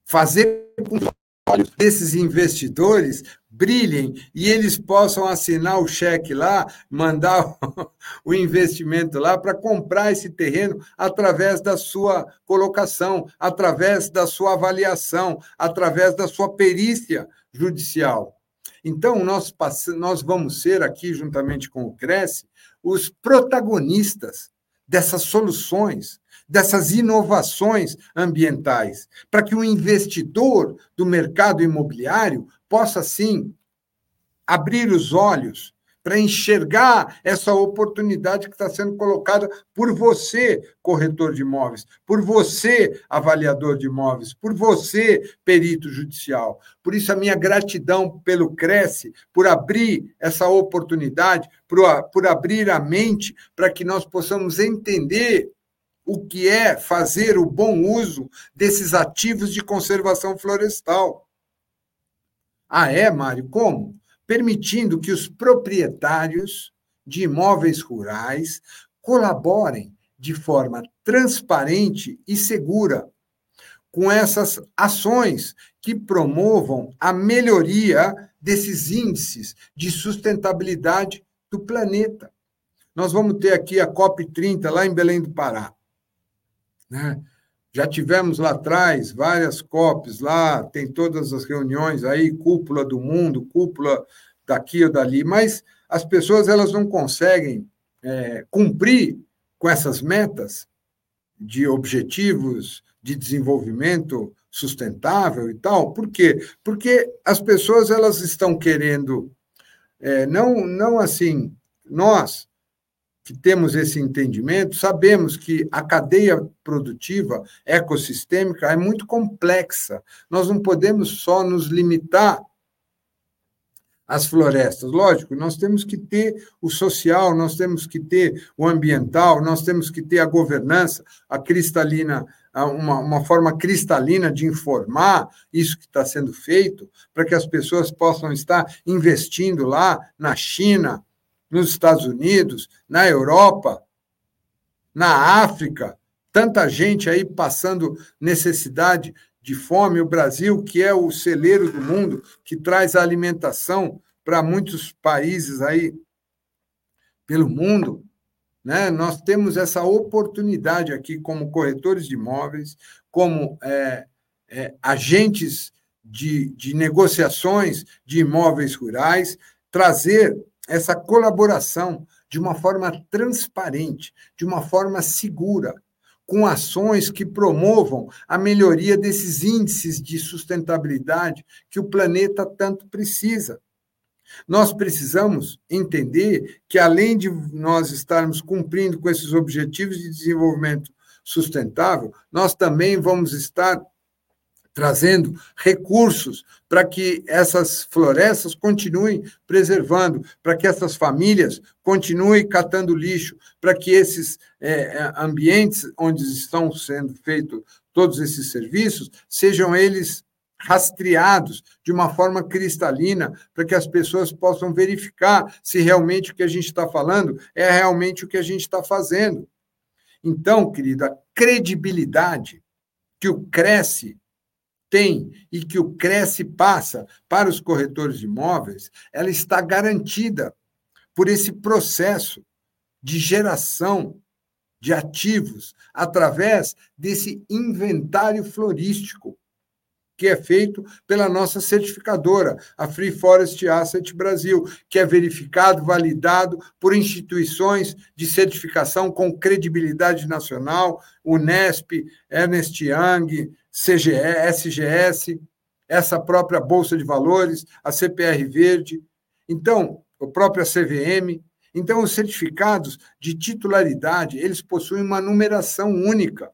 fazer com olhos desses investidores brilhem e eles possam assinar o cheque lá, mandar o investimento lá para comprar esse terreno através da sua colocação, através da sua avaliação, através da sua perícia judicial. Então, nós, nós vamos ser aqui, juntamente com o Cresce, os protagonistas dessas soluções, dessas inovações ambientais, para que o investidor do mercado imobiliário possa, sim, abrir os olhos para enxergar essa oportunidade que está sendo colocada por você, corretor de imóveis, por você, avaliador de imóveis, por você, perito judicial. Por isso, a minha gratidão pelo Cresce, por abrir essa oportunidade, por, por abrir a mente para que nós possamos entender o que é fazer o bom uso desses ativos de conservação florestal. Ah, é, Mário? Como? Permitindo que os proprietários de imóveis rurais colaborem de forma transparente e segura com essas ações que promovam a melhoria desses índices de sustentabilidade do planeta. Nós vamos ter aqui a COP30 lá em Belém do Pará. Né? Já tivemos lá atrás várias COPs lá, tem todas as reuniões aí, cúpula do mundo, cúpula daqui ou dali, mas as pessoas elas não conseguem é, cumprir com essas metas de objetivos de desenvolvimento sustentável e tal. Por quê? Porque as pessoas elas estão querendo é, não não assim nós que temos esse entendimento, sabemos que a cadeia produtiva ecossistêmica é muito complexa. Nós não podemos só nos limitar às florestas. Lógico, nós temos que ter o social, nós temos que ter o ambiental, nós temos que ter a governança, a cristalina, uma, uma forma cristalina de informar isso que está sendo feito, para que as pessoas possam estar investindo lá na China, nos Estados Unidos, na Europa, na África, tanta gente aí passando necessidade de fome. O Brasil, que é o celeiro do mundo, que traz alimentação para muitos países aí pelo mundo, né? Nós temos essa oportunidade aqui como corretores de imóveis, como é, é, agentes de, de negociações de imóveis rurais, trazer essa colaboração de uma forma transparente, de uma forma segura, com ações que promovam a melhoria desses índices de sustentabilidade que o planeta tanto precisa. Nós precisamos entender que, além de nós estarmos cumprindo com esses objetivos de desenvolvimento sustentável, nós também vamos estar trazendo recursos para que essas florestas continuem preservando, para que essas famílias continuem catando lixo, para que esses é, é, ambientes onde estão sendo feitos todos esses serviços sejam eles rastreados de uma forma cristalina, para que as pessoas possam verificar se realmente o que a gente está falando é realmente o que a gente está fazendo. Então, querida, a credibilidade que o Cresce tem e que o Cresce passa para os corretores de imóveis, ela está garantida por esse processo de geração de ativos através desse inventário florístico que é feito pela nossa certificadora, a Free Forest Asset Brasil, que é verificado, validado por instituições de certificação com credibilidade nacional, Unesp, Ernest Young, CGE, SGS, essa própria Bolsa de Valores, a CPR Verde, então, a própria CVM. Então, os certificados de titularidade, eles possuem uma numeração única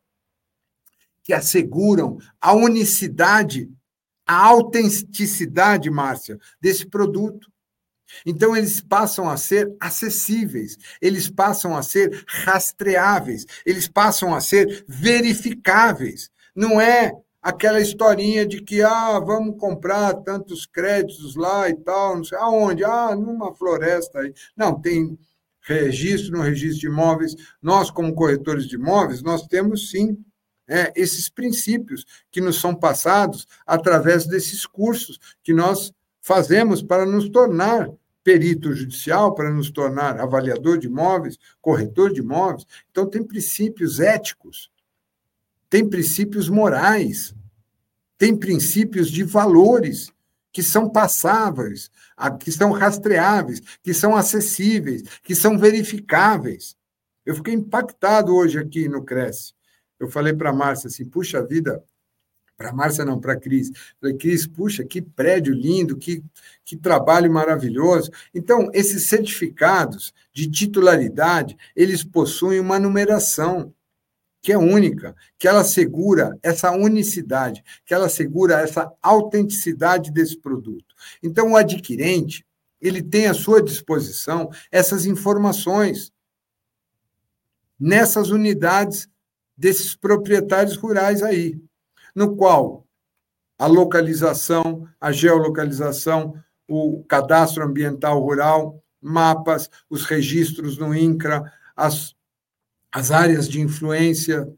que asseguram a unicidade, a autenticidade, Márcia, desse produto. Então, eles passam a ser acessíveis, eles passam a ser rastreáveis, eles passam a ser verificáveis. Não é aquela historinha de que ah, vamos comprar tantos créditos lá e tal, não sei aonde, ah, numa floresta aí. Não, tem registro no registro de imóveis. Nós, como corretores de imóveis, nós temos sim é, esses princípios que nos são passados através desses cursos que nós fazemos para nos tornar perito judicial, para nos tornar avaliador de imóveis, corretor de imóveis. Então, tem princípios éticos tem princípios morais, tem princípios de valores que são passáveis, que são rastreáveis, que são acessíveis, que são verificáveis. Eu fiquei impactado hoje aqui no Cresce. Eu falei para a Márcia assim: puxa vida, para a Márcia não, para a Cris. Falei, Cris, puxa, que prédio lindo, que, que trabalho maravilhoso. Então, esses certificados de titularidade, eles possuem uma numeração que é única, que ela segura essa unicidade, que ela segura essa autenticidade desse produto. Então, o adquirente, ele tem à sua disposição essas informações nessas unidades desses proprietários rurais aí, no qual a localização, a geolocalização, o cadastro ambiental rural, mapas, os registros no INCRA, as as áreas de influência.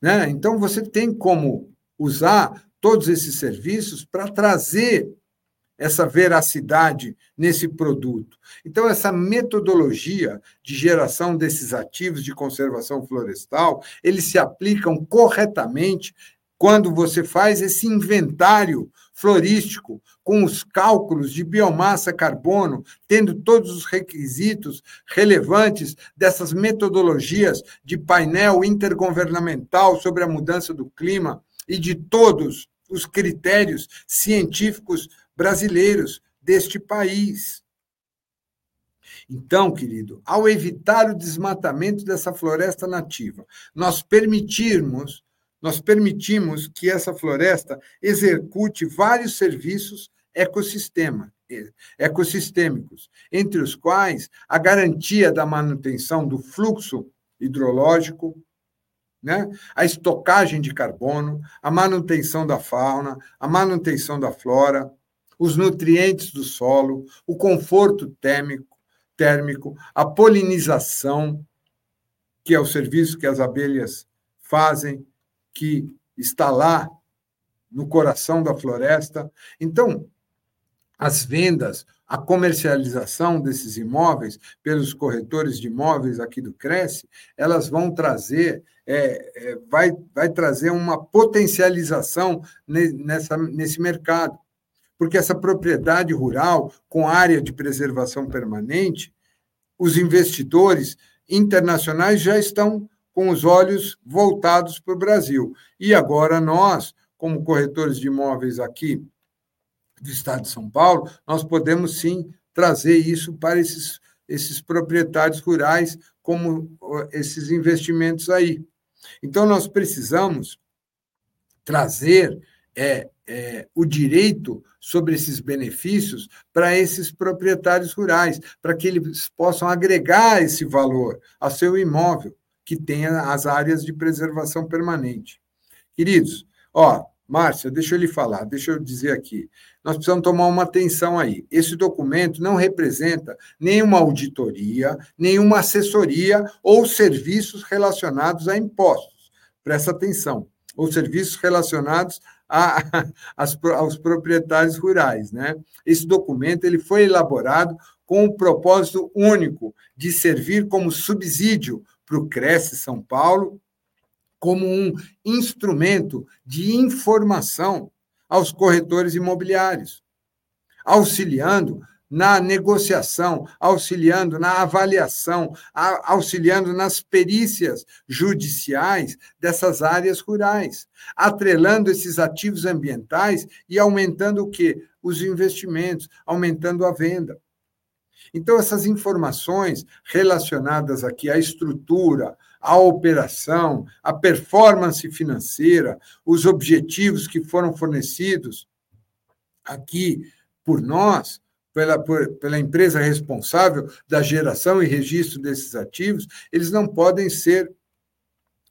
Né? Então, você tem como usar todos esses serviços para trazer essa veracidade nesse produto. Então, essa metodologia de geração desses ativos de conservação florestal, eles se aplicam corretamente quando você faz esse inventário florístico com os cálculos de biomassa carbono, tendo todos os requisitos relevantes dessas metodologias de painel intergovernamental sobre a mudança do clima e de todos os critérios científicos brasileiros deste país. Então, querido, ao evitar o desmatamento dessa floresta nativa, nós permitirmos nós permitimos que essa floresta execute vários serviços ecossistema, ecossistêmicos, entre os quais a garantia da manutenção do fluxo hidrológico, né? a estocagem de carbono, a manutenção da fauna, a manutenção da flora, os nutrientes do solo, o conforto térmico, térmico a polinização, que é o serviço que as abelhas fazem que está lá no coração da floresta. Então, as vendas, a comercialização desses imóveis pelos corretores de imóveis aqui do Cresce, elas vão trazer, é, é, vai, vai trazer uma potencialização nessa, nesse mercado. Porque essa propriedade rural, com área de preservação permanente, os investidores internacionais já estão com os olhos voltados para o Brasil. E agora nós, como corretores de imóveis aqui do Estado de São Paulo, nós podemos sim trazer isso para esses, esses proprietários rurais, como esses investimentos aí. Então, nós precisamos trazer é, é, o direito sobre esses benefícios para esses proprietários rurais, para que eles possam agregar esse valor ao seu imóvel que tenha as áreas de preservação permanente. Queridos, ó, Márcia, deixa eu lhe falar, deixa eu dizer aqui. Nós precisamos tomar uma atenção aí. Esse documento não representa nenhuma auditoria, nenhuma assessoria ou serviços relacionados a impostos. Presta atenção. Ou serviços relacionados a, aos proprietários rurais. Né? Esse documento ele foi elaborado com o propósito único de servir como subsídio para o Cresce São Paulo como um instrumento de informação aos corretores imobiliários, auxiliando na negociação, auxiliando na avaliação, auxiliando nas perícias judiciais dessas áreas rurais, atrelando esses ativos ambientais e aumentando o quê? Os investimentos, aumentando a venda. Então, essas informações relacionadas aqui à estrutura, à operação, à performance financeira, os objetivos que foram fornecidos aqui por nós, pela, por, pela empresa responsável da geração e registro desses ativos, eles não podem ser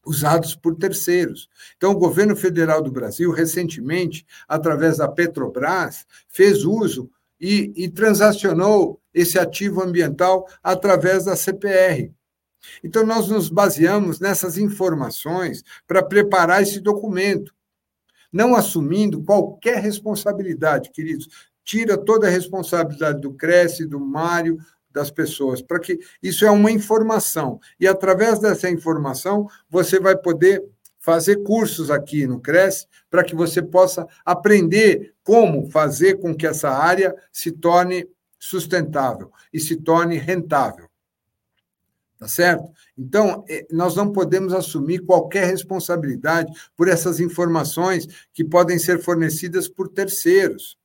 usados por terceiros. Então, o governo federal do Brasil, recentemente, através da Petrobras, fez uso e, e transacionou esse ativo ambiental através da CPR. Então, nós nos baseamos nessas informações para preparar esse documento, não assumindo qualquer responsabilidade, queridos. Tira toda a responsabilidade do Cresce, do Mário, das pessoas, para que isso é uma informação. E através dessa informação, você vai poder fazer cursos aqui no Cresce para que você possa aprender como fazer com que essa área se torne sustentável e se torne rentável. Tá certo? Então, é, nós não podemos assumir qualquer responsabilidade por essas informações que podem ser fornecidas por terceiros.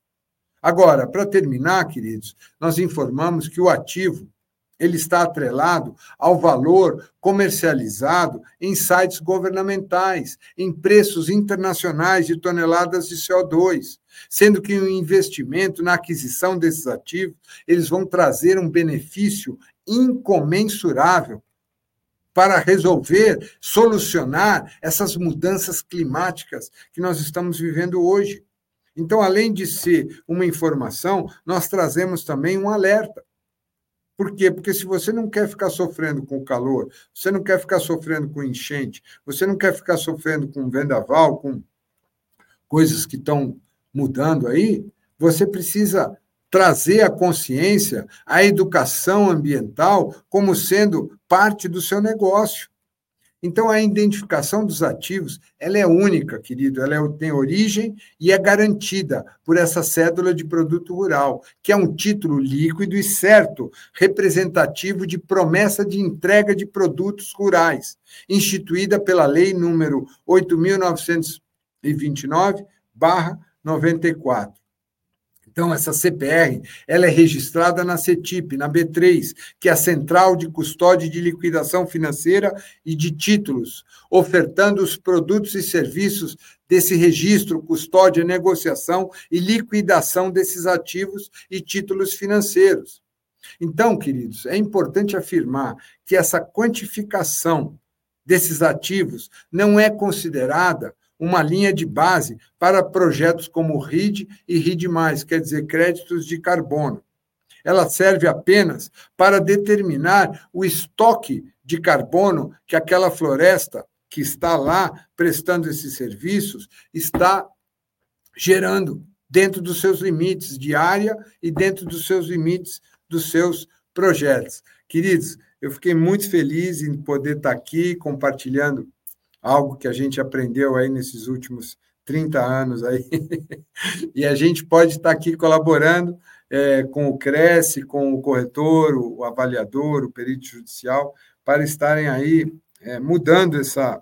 Agora, para terminar, queridos, nós informamos que o ativo ele está atrelado ao valor comercializado em sites governamentais, em preços internacionais de toneladas de CO2, sendo que o investimento na aquisição desses ativos, eles vão trazer um benefício incomensurável para resolver, solucionar essas mudanças climáticas que nós estamos vivendo hoje. Então, além de ser uma informação, nós trazemos também um alerta. Por quê? Porque se você não quer ficar sofrendo com o calor, você não quer ficar sofrendo com enchente, você não quer ficar sofrendo com vendaval, com coisas que estão mudando aí, você precisa trazer a consciência, a educação ambiental como sendo parte do seu negócio. Então, a identificação dos ativos, ela é única, querido, ela é, tem origem e é garantida por essa cédula de produto rural, que é um título líquido e certo, representativo de promessa de entrega de produtos rurais, instituída pela Lei número 8.929-94. Então, essa CPR, ela é registrada na CETIP, na B3, que é a Central de Custódia de Liquidação Financeira e de Títulos, ofertando os produtos e serviços desse registro, custódia, negociação e liquidação desses ativos e títulos financeiros. Então, queridos, é importante afirmar que essa quantificação desses ativos não é considerada uma linha de base para projetos como RID e RID+, quer dizer, créditos de carbono. Ela serve apenas para determinar o estoque de carbono que aquela floresta que está lá prestando esses serviços está gerando dentro dos seus limites de área e dentro dos seus limites dos seus projetos. Queridos, eu fiquei muito feliz em poder estar aqui compartilhando algo que a gente aprendeu aí nesses últimos 30 anos aí. e a gente pode estar aqui colaborando é, com o Cresce, com o corretor, o avaliador, o perito judicial, para estarem aí é, mudando essa,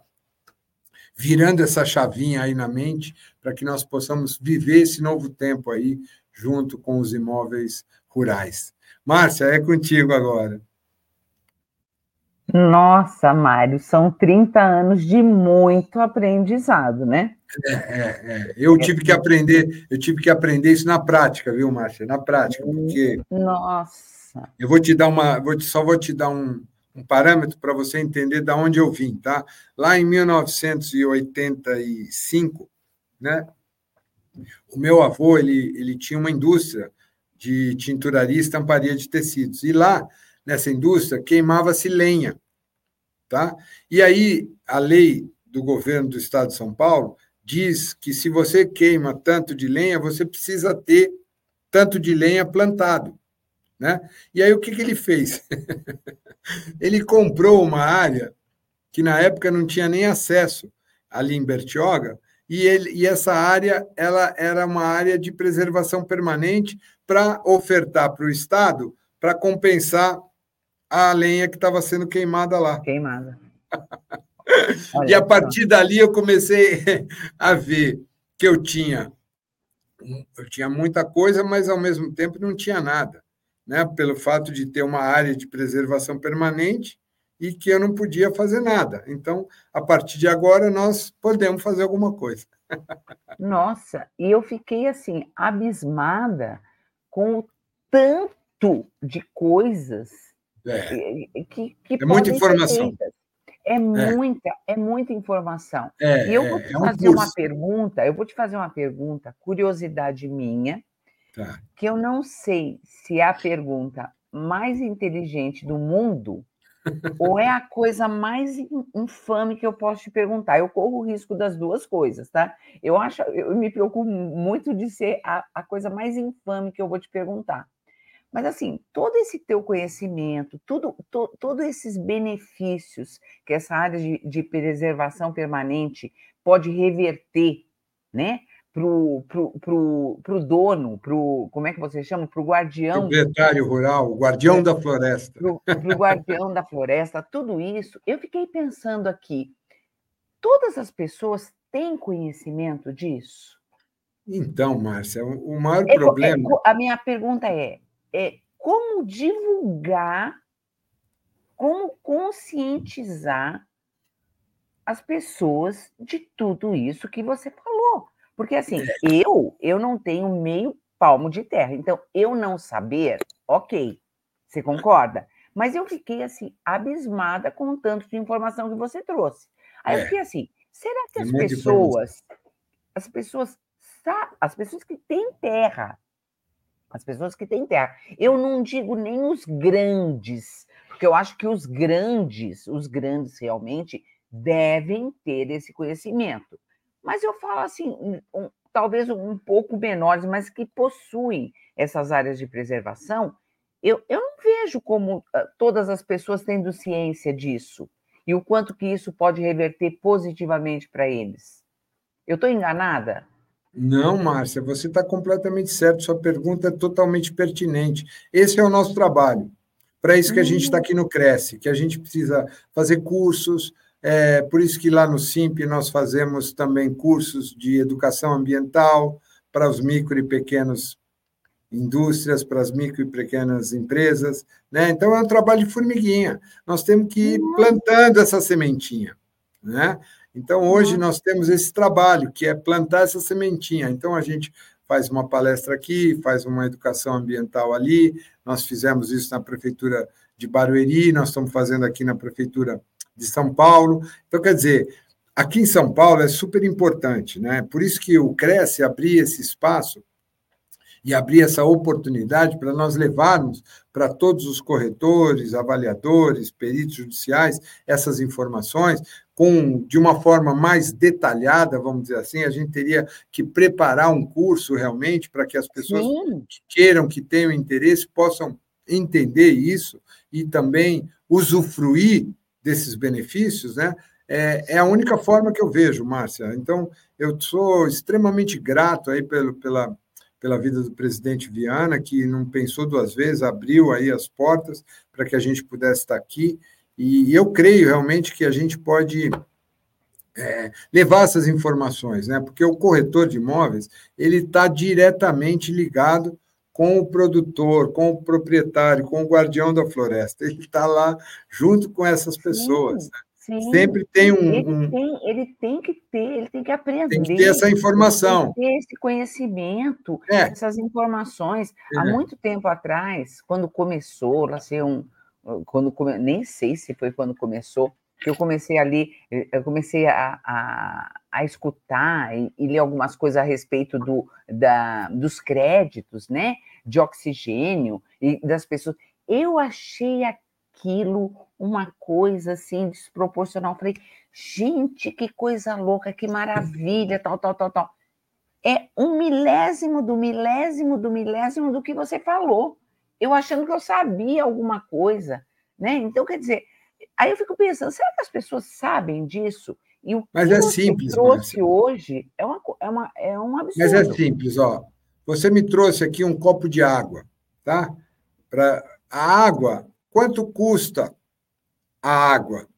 virando essa chavinha aí na mente, para que nós possamos viver esse novo tempo aí junto com os imóveis rurais. Márcia, é contigo agora. Nossa, Mário, são 30 anos de muito aprendizado, né? É, é, é. Eu tive que aprender, eu tive que aprender isso na prática, viu, Márcia? Na prática, porque. Nossa. Eu vou te dar uma. Vou te, só vou te dar um, um parâmetro para você entender de onde eu vim, tá? Lá em 1985, né? O meu avô ele, ele tinha uma indústria de tinturaria e estamparia de tecidos. E lá nessa indústria, queimava-se lenha. Tá? E aí, a lei do governo do estado de São Paulo diz que se você queima tanto de lenha, você precisa ter tanto de lenha plantado. Né? E aí, o que, que ele fez? ele comprou uma área que na época não tinha nem acesso ali em Bertioga, e, ele, e essa área ela era uma área de preservação permanente para ofertar para o Estado para compensar a lenha que estava sendo queimada lá. Queimada. e a partir dali eu comecei a ver que eu tinha eu tinha muita coisa, mas ao mesmo tempo não tinha nada, né? Pelo fato de ter uma área de preservação permanente e que eu não podia fazer nada. Então, a partir de agora nós podemos fazer alguma coisa. Nossa, e eu fiquei assim abismada com o tanto de coisas é, que, que é muita informação. É, é muita, é muita informação. É, e eu vou te é, fazer um uma pergunta, eu vou te fazer uma pergunta, curiosidade minha, tá. que eu não sei se é a pergunta mais inteligente do mundo ou é a coisa mais infame que eu posso te perguntar. Eu corro o risco das duas coisas, tá? Eu acho, eu me preocupo muito de ser a, a coisa mais infame que eu vou te perguntar. Mas, assim, todo esse teu conhecimento, tudo, to, todos esses benefícios que essa área de, de preservação permanente pode reverter, né? pro, pro, pro, pro dono, pro, como é que você chama? Pro guardião. Proprietário rural, o guardião é, da floresta. Pro, pro guardião da floresta, tudo isso. Eu fiquei pensando aqui, todas as pessoas têm conhecimento disso? Então, Márcia, o maior é, problema. É, a minha pergunta é, é como divulgar, como conscientizar as pessoas de tudo isso que você falou. Porque assim, é. eu, eu não tenho meio palmo de terra. Então, eu não saber, ok, você concorda? Mas eu fiquei assim, abismada com o tanto de informação que você trouxe. Aí é. eu fiquei assim, será que as pessoas, as pessoas, as pessoas que têm terra, as pessoas que têm terra, eu não digo nem os grandes, porque eu acho que os grandes, os grandes realmente devem ter esse conhecimento. Mas eu falo assim, um, talvez um pouco menores, mas que possuem essas áreas de preservação, eu, eu não vejo como uh, todas as pessoas tendo ciência disso e o quanto que isso pode reverter positivamente para eles. Eu estou enganada? Não, Márcia, você está completamente certo. Sua pergunta é totalmente pertinente. Esse é o nosso trabalho. Para isso que a gente está uhum. aqui no Cresce, que a gente precisa fazer cursos, é por isso que lá no SIMP nós fazemos também cursos de educação ambiental para os micro e pequenos indústrias, para as micro e pequenas empresas. Né? Então, é um trabalho de formiguinha. Nós temos que ir plantando essa sementinha. Né? Então, hoje nós temos esse trabalho, que é plantar essa sementinha. Então, a gente faz uma palestra aqui, faz uma educação ambiental ali. Nós fizemos isso na Prefeitura de Barueri, nós estamos fazendo aqui na Prefeitura de São Paulo. Então, quer dizer, aqui em São Paulo é super importante, né? Por isso que o Cresce abrir esse espaço e abrir essa oportunidade para nós levarmos para todos os corretores, avaliadores, peritos judiciais essas informações com de uma forma mais detalhada, vamos dizer assim, a gente teria que preparar um curso realmente para que as pessoas Sim. que queiram, que tenham interesse, possam entender isso e também usufruir desses benefícios, né? É, é, a única forma que eu vejo, Márcia. Então, eu sou extremamente grato aí pelo, pela, pela vida do presidente Viana, que não pensou duas vezes, abriu aí as portas para que a gente pudesse estar aqui. E eu creio realmente que a gente pode é, levar essas informações, né? Porque o corretor de imóveis ele está diretamente ligado com o produtor, com o proprietário, com o guardião da floresta. Ele está lá junto com essas pessoas. Sim, né? sim. Sempre tem um ele, um tem, ele, tem, que ter, ele tem que aprender. Tem que ter essa informação. ter esse conhecimento, é. essas informações. É. Há muito tempo atrás, quando começou a ser um. Quando, nem sei se foi quando começou, que eu comecei ali, eu comecei a, a, a escutar e, e, ler algumas coisas a respeito do, da, dos créditos, né, de oxigênio e das pessoas. Eu achei aquilo uma coisa assim desproporcional. Falei, gente, que coisa louca, que maravilha, tal, tal, tal, tal. É um milésimo do milésimo do milésimo do que você falou. Eu achando que eu sabia alguma coisa, né? Então, quer dizer, Aí eu fico pensando, será que as pessoas sabem disso? E o Mas é simples, trouxe Márcia. hoje é, uma, é, uma, é um absurdo. Mas é simples, ó. Você me trouxe aqui um copo de água, tá? Para a água, quanto custa a água?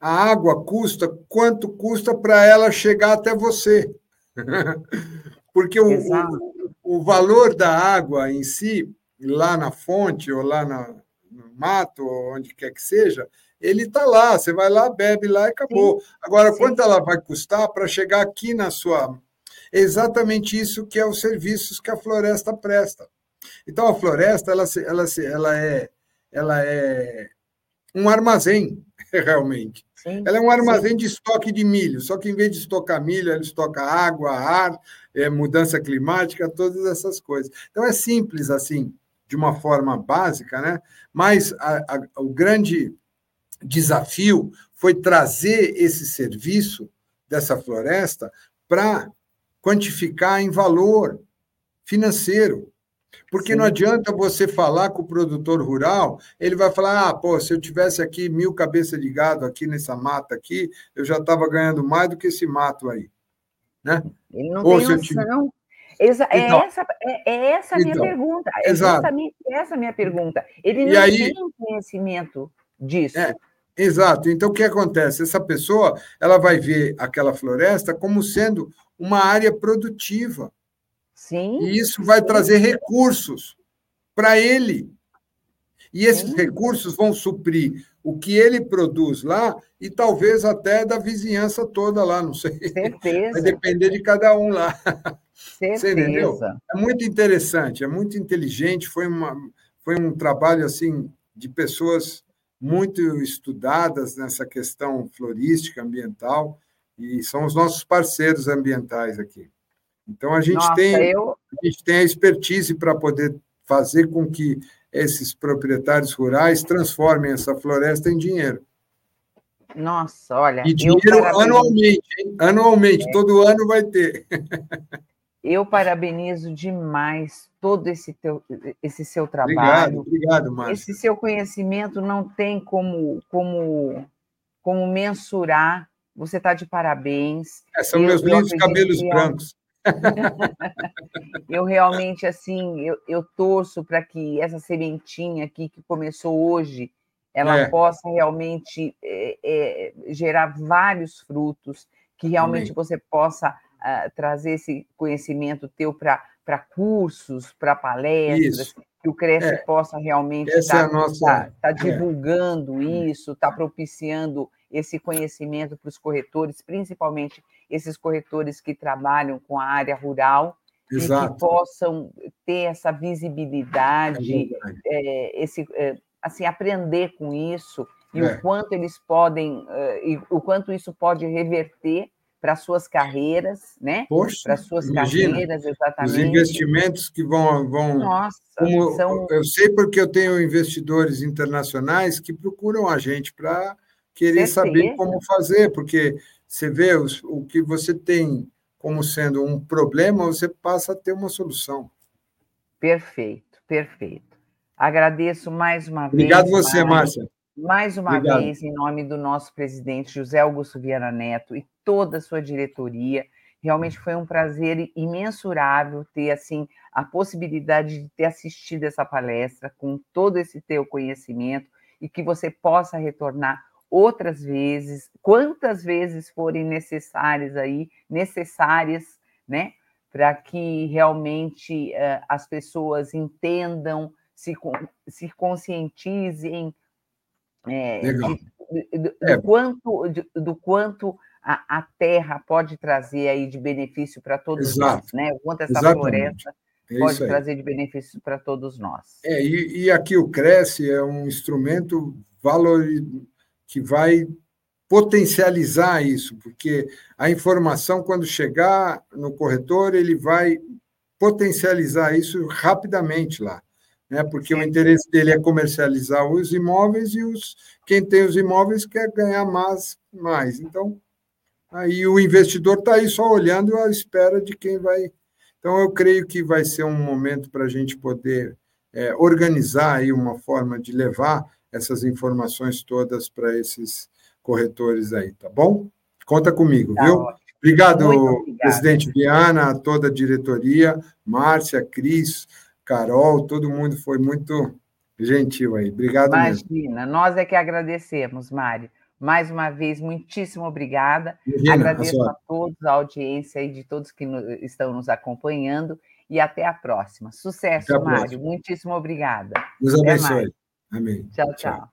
A água custa quanto custa para ela chegar até você. Porque o, o, o, valor da água em si, lá na fonte ou lá na, no mato, ou onde quer que seja, ele está lá, você vai lá, bebe lá e acabou. Sim. Agora, Sim. quanto ela vai custar para chegar aqui na sua. É exatamente isso que é os serviços que a floresta presta. Então, a floresta, ela, ela, ela, é, ela é um armazém, realmente. Sim, ela é um armazém sim. de estoque de milho, só que em vez de estocar milho, ela estoca água, ar, é, mudança climática, todas essas coisas. Então é simples assim, de uma forma básica, né? Mas a, a, o grande desafio foi trazer esse serviço dessa floresta para quantificar em valor financeiro. Porque Sim. não adianta você falar com o produtor rural, ele vai falar: ah, pô, se eu tivesse aqui mil cabeças de gado aqui nessa mata aqui, eu já estava ganhando mais do que esse mato aí. né? Ele não Ou tem noção. Exa é então, é essa, é, é essa a minha então, pergunta. É exato. justamente essa a minha pergunta. Ele não aí, tem conhecimento disso. É, exato. Então, o que acontece? Essa pessoa ela vai ver aquela floresta como sendo uma área produtiva. Sim. E isso vai trazer recursos para ele. E esses sim. recursos vão suprir o que ele produz lá e talvez até da vizinhança toda lá, não sei. Certeza. Vai depender de cada um lá. Certeza. Você entendeu? É muito interessante, é muito inteligente, foi, uma, foi um trabalho assim de pessoas muito estudadas nessa questão florística, ambiental, e são os nossos parceiros ambientais aqui. Então a gente Nossa, tem eu... a gente tem a expertise para poder fazer com que esses proprietários rurais transformem essa floresta em dinheiro. Nossa, olha. E dinheiro anualmente, hein? Anualmente, é. todo ano vai ter. Eu parabenizo demais todo esse, teu, esse seu trabalho. Obrigado, obrigado, Márcia. Esse seu conhecimento não tem como, como, como mensurar. Você está de parabéns. É, são eu, meus lindos cabelos brancos. eu realmente, assim, eu, eu torço para que essa sementinha aqui que começou hoje, ela é. possa realmente é, é, gerar vários frutos, que realmente Amém. você possa uh, trazer esse conhecimento teu para cursos, para palestras, isso. que o Cresce é. possa realmente estar tá, nossa... tá, tá é. divulgando isso, está propiciando esse conhecimento para os corretores, principalmente esses corretores que trabalham com a área rural, Exato. e que possam ter essa visibilidade, é, esse, é, assim, aprender com isso e é. o quanto eles podem, uh, e o quanto isso pode reverter para suas carreiras, né? Para suas imagina, carreiras, exatamente. Os investimentos que vão. vão Nossa, como, são... Eu sei porque eu tenho investidores internacionais que procuram a gente para querer Certeza. saber como fazer, porque você vê os, o que você tem como sendo um problema, você passa a ter uma solução. Perfeito, perfeito. Agradeço mais uma Obrigado vez. Obrigado você, Márcia. Mais uma Obrigado. vez, em nome do nosso presidente José Augusto Viana Neto e toda a sua diretoria, realmente foi um prazer imensurável ter assim a possibilidade de ter assistido essa palestra com todo esse teu conhecimento e que você possa retornar outras vezes, quantas vezes forem necessárias aí, necessárias, né, para que realmente uh, as pessoas entendam, se, se conscientizem é, de, do, é. do, quanto, do quanto a, a, terra pode trazer aí de benefício para todos Exato. nós, né? O quanto essa Exatamente. floresta é pode trazer de benefício para todos nós. É, e, e, aqui o Cresce é um instrumento valor que vai potencializar isso, porque a informação, quando chegar no corretor, ele vai potencializar isso rapidamente lá né? porque o interesse dele é comercializar os imóveis e os, quem tem os imóveis quer ganhar mais. mais. Então, aí o investidor está aí só olhando à espera de quem vai. Então, eu creio que vai ser um momento para a gente poder é, organizar aí uma forma de levar essas informações todas para esses corretores aí, tá bom? Conta comigo, tá viu? Obrigado, presidente Viana, a toda a diretoria, Márcia, Cris, Carol, todo mundo foi muito gentil aí. Obrigado Imagina, mesmo. nós é que agradecemos, Mário. Mais uma vez, muitíssimo obrigada. Imagina, Agradeço a, a, todos, a audiência e de todos que no, estão nos acompanhando e até a próxima. Sucesso, a Mário. Próxima. Muitíssimo obrigada. Deus abençoe. Amém. tchau. tchau. tchau.